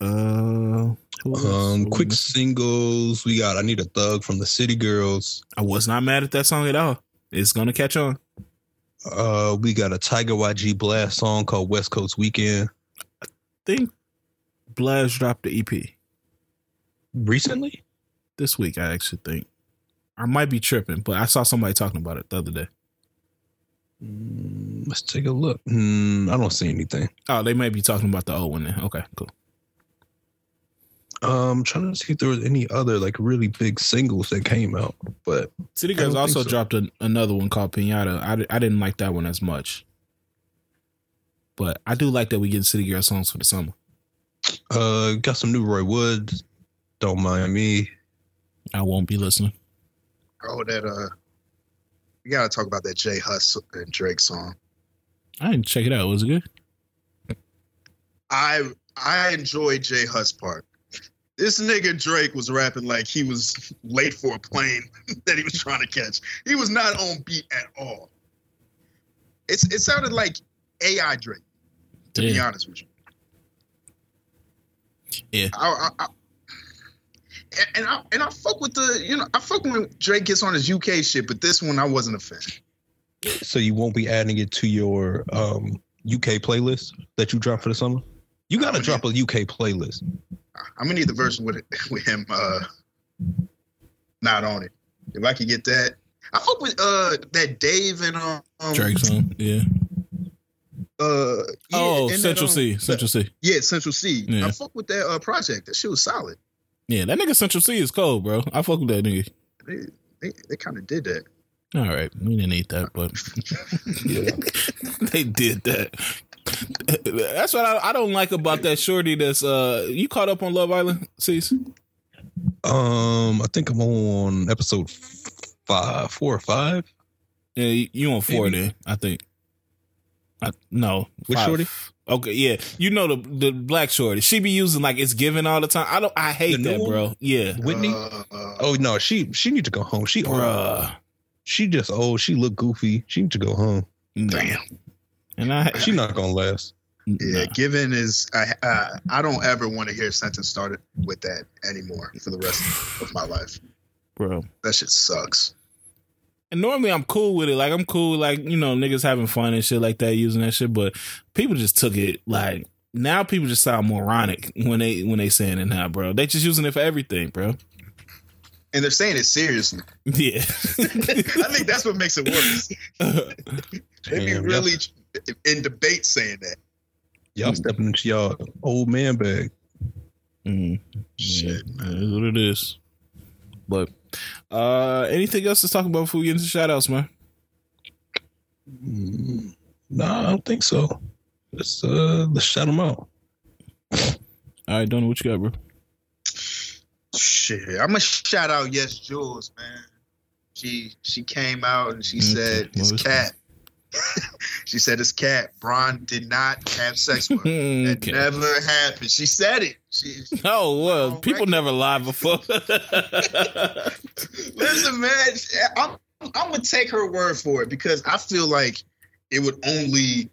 Uh, um, quick singles. We got "I Need a Thug" from the City Girls. I was not mad at that song at all. It's gonna catch on. Uh, we got a Tyga YG Blxst song called West Coast Weekend. I think Blxst dropped the EP recently. This week, I actually think. I might be tripping, but I saw somebody talking about it the other day. Mm, let's take a look. Mm, I don't see anything. Oh, they might be talking about the old one then. Okay, cool. Um, I'm trying to see if there was any other like really big singles that came out, but City Girls also so. dropped a, another one called Pinata. I, I didn't like that one as much, but I do like that we get City Girl songs for the summer. Uh, got some new Roy Woods. Don't mind me. I won't be listening. Oh, that uh, we gotta talk about that J Hus and Drake song. I didn't check it out. Was it good? I I enjoyed J Hus part. This nigga Drake was rapping like he was late for a plane that he was trying to catch. He was not on beat at all. It's it sounded like AI Drake, to Damn. be honest with you. Yeah. I, I, I, and I and I fuck with the you know I fuck when Drake gets on his UK shit, but this one I wasn't a fan. So you won't be adding it to your um, UK playlist that you drop for the summer. You got to drop a UK playlist. I'm gonna need the version with it with him uh not on it. If I could get that, I hope with uh that Dave and um Drake song, yeah. Uh, yeah, oh, Central that, um, C, Central Cee. Yeah, Central Cee. Yeah. I fuck with that uh, project. That shit was solid. Yeah, that nigga Central Cee is cold, bro. I fuck with that nigga. They they, they kind of did that. All right, we didn't eat that, but they did that. That's what I, I, don't like about that shorty. That's uh, you caught up on Love Island, Cease? Um, I think I'm on episode five, four or five. Yeah, you on four Maybe. then? I think. I, no, which five. shorty? Okay, yeah, you know the the black shorty. She be using like it's given all the time. I don't. I hate that, bro. Yeah, Whitney. Uh, oh no, she she need to go home. She Bruh. She just oh she look goofy. She need to go home. Damn. And I she not gonna last. Yeah, nah. given is I uh, I don't ever want to hear a sentence started with that anymore for the rest of my life, bro. That shit sucks. And normally I'm cool with it. Like I'm cool, like you know, niggas having fun and shit like that, using that shit. But people just took it like now. People just sound moronic when they when they saying it now, bro. They just using it for everything, bro and they're saying it seriously. Yeah, I think that's what makes it worse. they be really in debate saying that. Y'all stepping into y'all old man bag. Mm. Shit, yeah, man. what it is. But uh anything else to talk about before we get into shout outs, man? Mm, nah, I don't think so. Let's uh let's shout them out. All right, Donnie, what you got, bro? Shit, I'm gonna shout out YesJulz, man. She she came out and she said his cat. she said his cat Bron did not have sex with her. That okay. never happened. She said it. She, oh well, people record. never lie before. Listen, man, I'm I'm gonna take her word for it because I feel like it would only,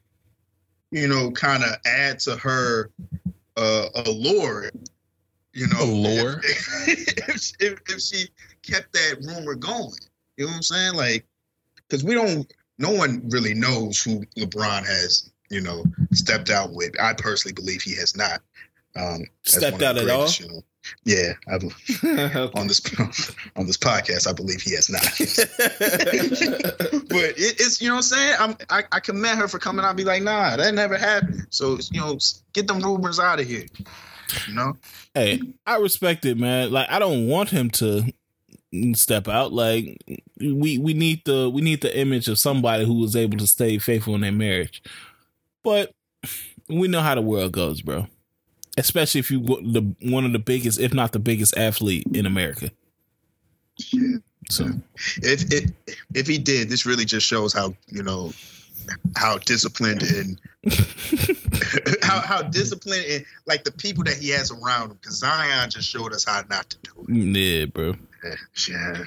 you know, kind of add to her uh, allure you know, lore. If, if, if, she kept that rumor going, you know what I'm saying? Like, because we don't, no one really knows who LeBron has, you know, stepped out with. I personally believe he has not. Um, stepped out at all. You know, yeah, okay. on this on this podcast, I believe he has not. but it, it's you know what I'm saying. I'm, I I commend her for coming out and be like, nah, that never happened. So you know, get them rumors out of here. You know. Hey, I respect it, man. Like I don't want him to step out. Like we we need the we need the image of somebody who was able to stay faithful in their marriage. But we know how the world goes, bro. Especially if you the one of the biggest, if not the biggest athlete in America. So if if if he did, this really just shows how you know how disciplined and how how disciplined and like the people that he has around him. Because Zion just showed us how not to do it. Yeah, bro. Yeah. yeah.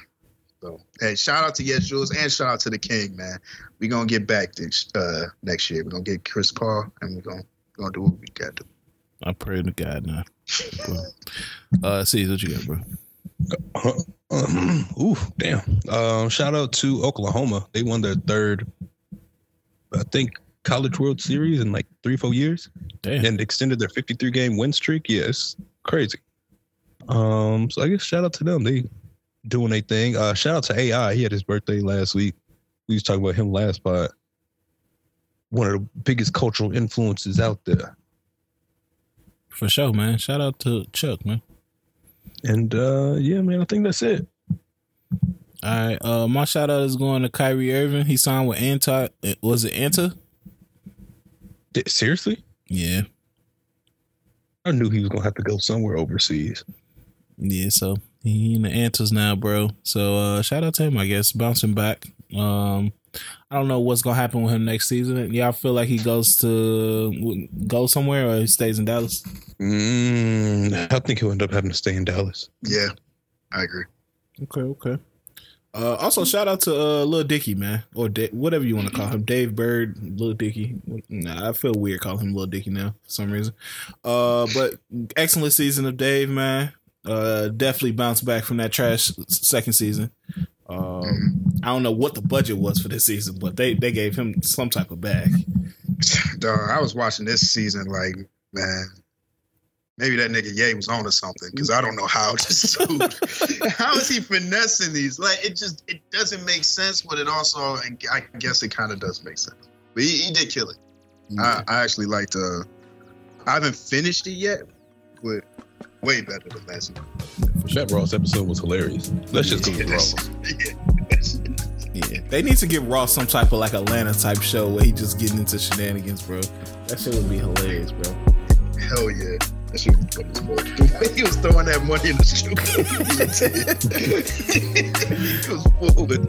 So hey, shout out to YesJulz and shout out to the King, man. We're gonna get back this uh, next year. We're gonna get Chris Paul and we're gonna gonna do what we got to. Do. I pray to God now. uh, see what you got, bro. Uh, ooh, damn. Um, shout out to Oklahoma. They won their third I think College World Series in like three, four years, Damn. and extended their 53 game win streak. Yeah, crazy. Um, so I guess shout out to them. They doing a thing. Uh, shout out to AI. He had his birthday last week. We was talking about him last, but one of the biggest cultural influences out there. For sure, man. Shout out to Chuck, man. And uh yeah, man, I think that's it. All right. Uh, my shout out is going to Kyrie Irving. He signed with Anta. Was it Anta? Seriously? Yeah. I knew he was gonna have to go somewhere overseas. Yeah, so he in the Antas now, bro. So uh shout out to him, I guess. Bouncing back. Um I don't know what's gonna happen with him next season. Y'all feel like he goes to go somewhere or he stays in Dallas. Mm, I think he'll end up having to stay in Dallas. Yeah, I agree. Okay, okay. Uh, also, shout out to uh, Lil Dicky, man, or D- whatever you want to call him, Dave Burd, Lil Dicky. Nah, I feel weird calling him Lil Dicky now for some reason. Uh, but excellent season of Dave, man. Uh, definitely bounced back from that trash second season. Um, I don't know what the budget was for this season, but they they gave him some type of bag. Dog, I was watching this season like, man, maybe that nigga Ye was on to something because I don't know how this dude, how is he finessing these? Like it just it doesn't make sense, but it also I guess it kind of does make sense. But he, he did kill it. I, I actually like to. I haven't finished it yet, but way better than last week. That Ross episode was hilarious. Let's just go with Ross. Yeah, they need to give Ross some type of like Atlanta type show where he just getting into shenanigans, bro. That shit would be hilarious, bro. Hell yeah. That shit was funny as fuck. The way he was throwing that money in the street. he was fooling.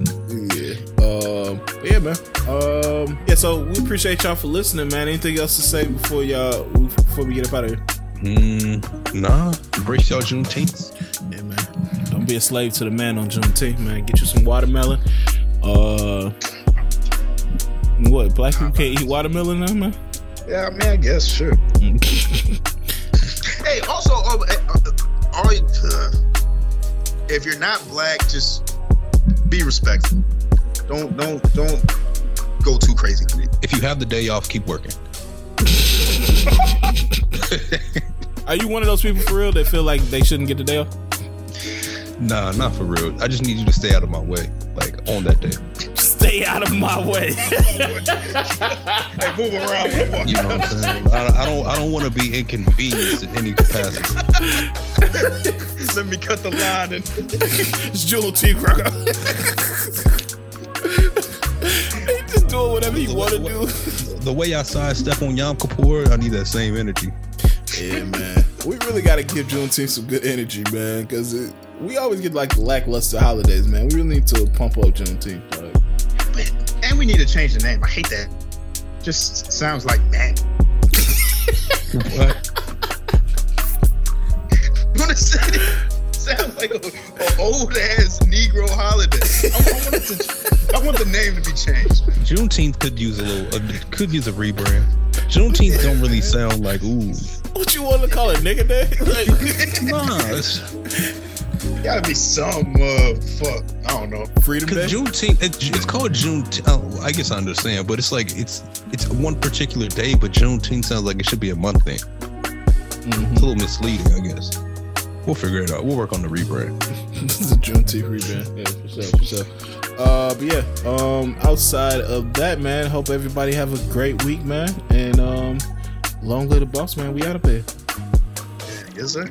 Yeah. Um, yeah, man. Um, yeah, so we appreciate y'all for listening, man. Anything else to say before y'all before we get up out of here? Mm, nah. Embrace y'all Juneteenth. Yeah, man. Don't be a slave to the man on Juneteenth, man. Get you some watermelon. Uh, what? Black people can't eat watermelon now, man? Yeah, I mean, I guess sure. hey, also, uh, uh, uh, if you're not black, just be respectful. Don't don't don't go too crazy. If you have the day off, keep working. Are you one of those people for real that feel like they shouldn't get the day off? Nah, not for real. I just need you to stay out of my way, like on that day. Stay out of my way. hey, move around. You know what I'm saying? I, I don't. I don't want to be inconvenienced in any capacity. Let me cut the line and it's Jewel T. Crocker. he just doing whatever he want to do. The way I sidestep on Yom Kippur, I need that same energy. Yeah, man. We really got to give Juneteenth some good energy, man, because we always get like lackluster holidays, man. We really need to pump up Juneteenth. Dog. And we need to change the name. I hate that. Just sounds like man. what? What is that? Sounds like an old ass Negro holiday. I, I, want to, I want the name to be changed. Juneteenth could use a little, uh, could use a rebrand. Juneteenth don't really sound like ooh. What you want to call it, nigga day? Like, nah, it's, gotta be some uh fuck. I don't know. Freedom Day. Juneteenth, it, it's called June. Oh, I guess I understand, but it's like it's it's one particular day, but Juneteenth sounds like it should be a month thing. Mm-hmm. It's a little misleading, I guess. We'll figure it out. We'll work on the rebrand. this is a Juneteenth rebrand. Yeah, for sure, for sure. Uh, but yeah, um, outside of that, man, hope everybody have a great week, man, and um, long live the boss, man. We out of here. Yeah, Yes, sir.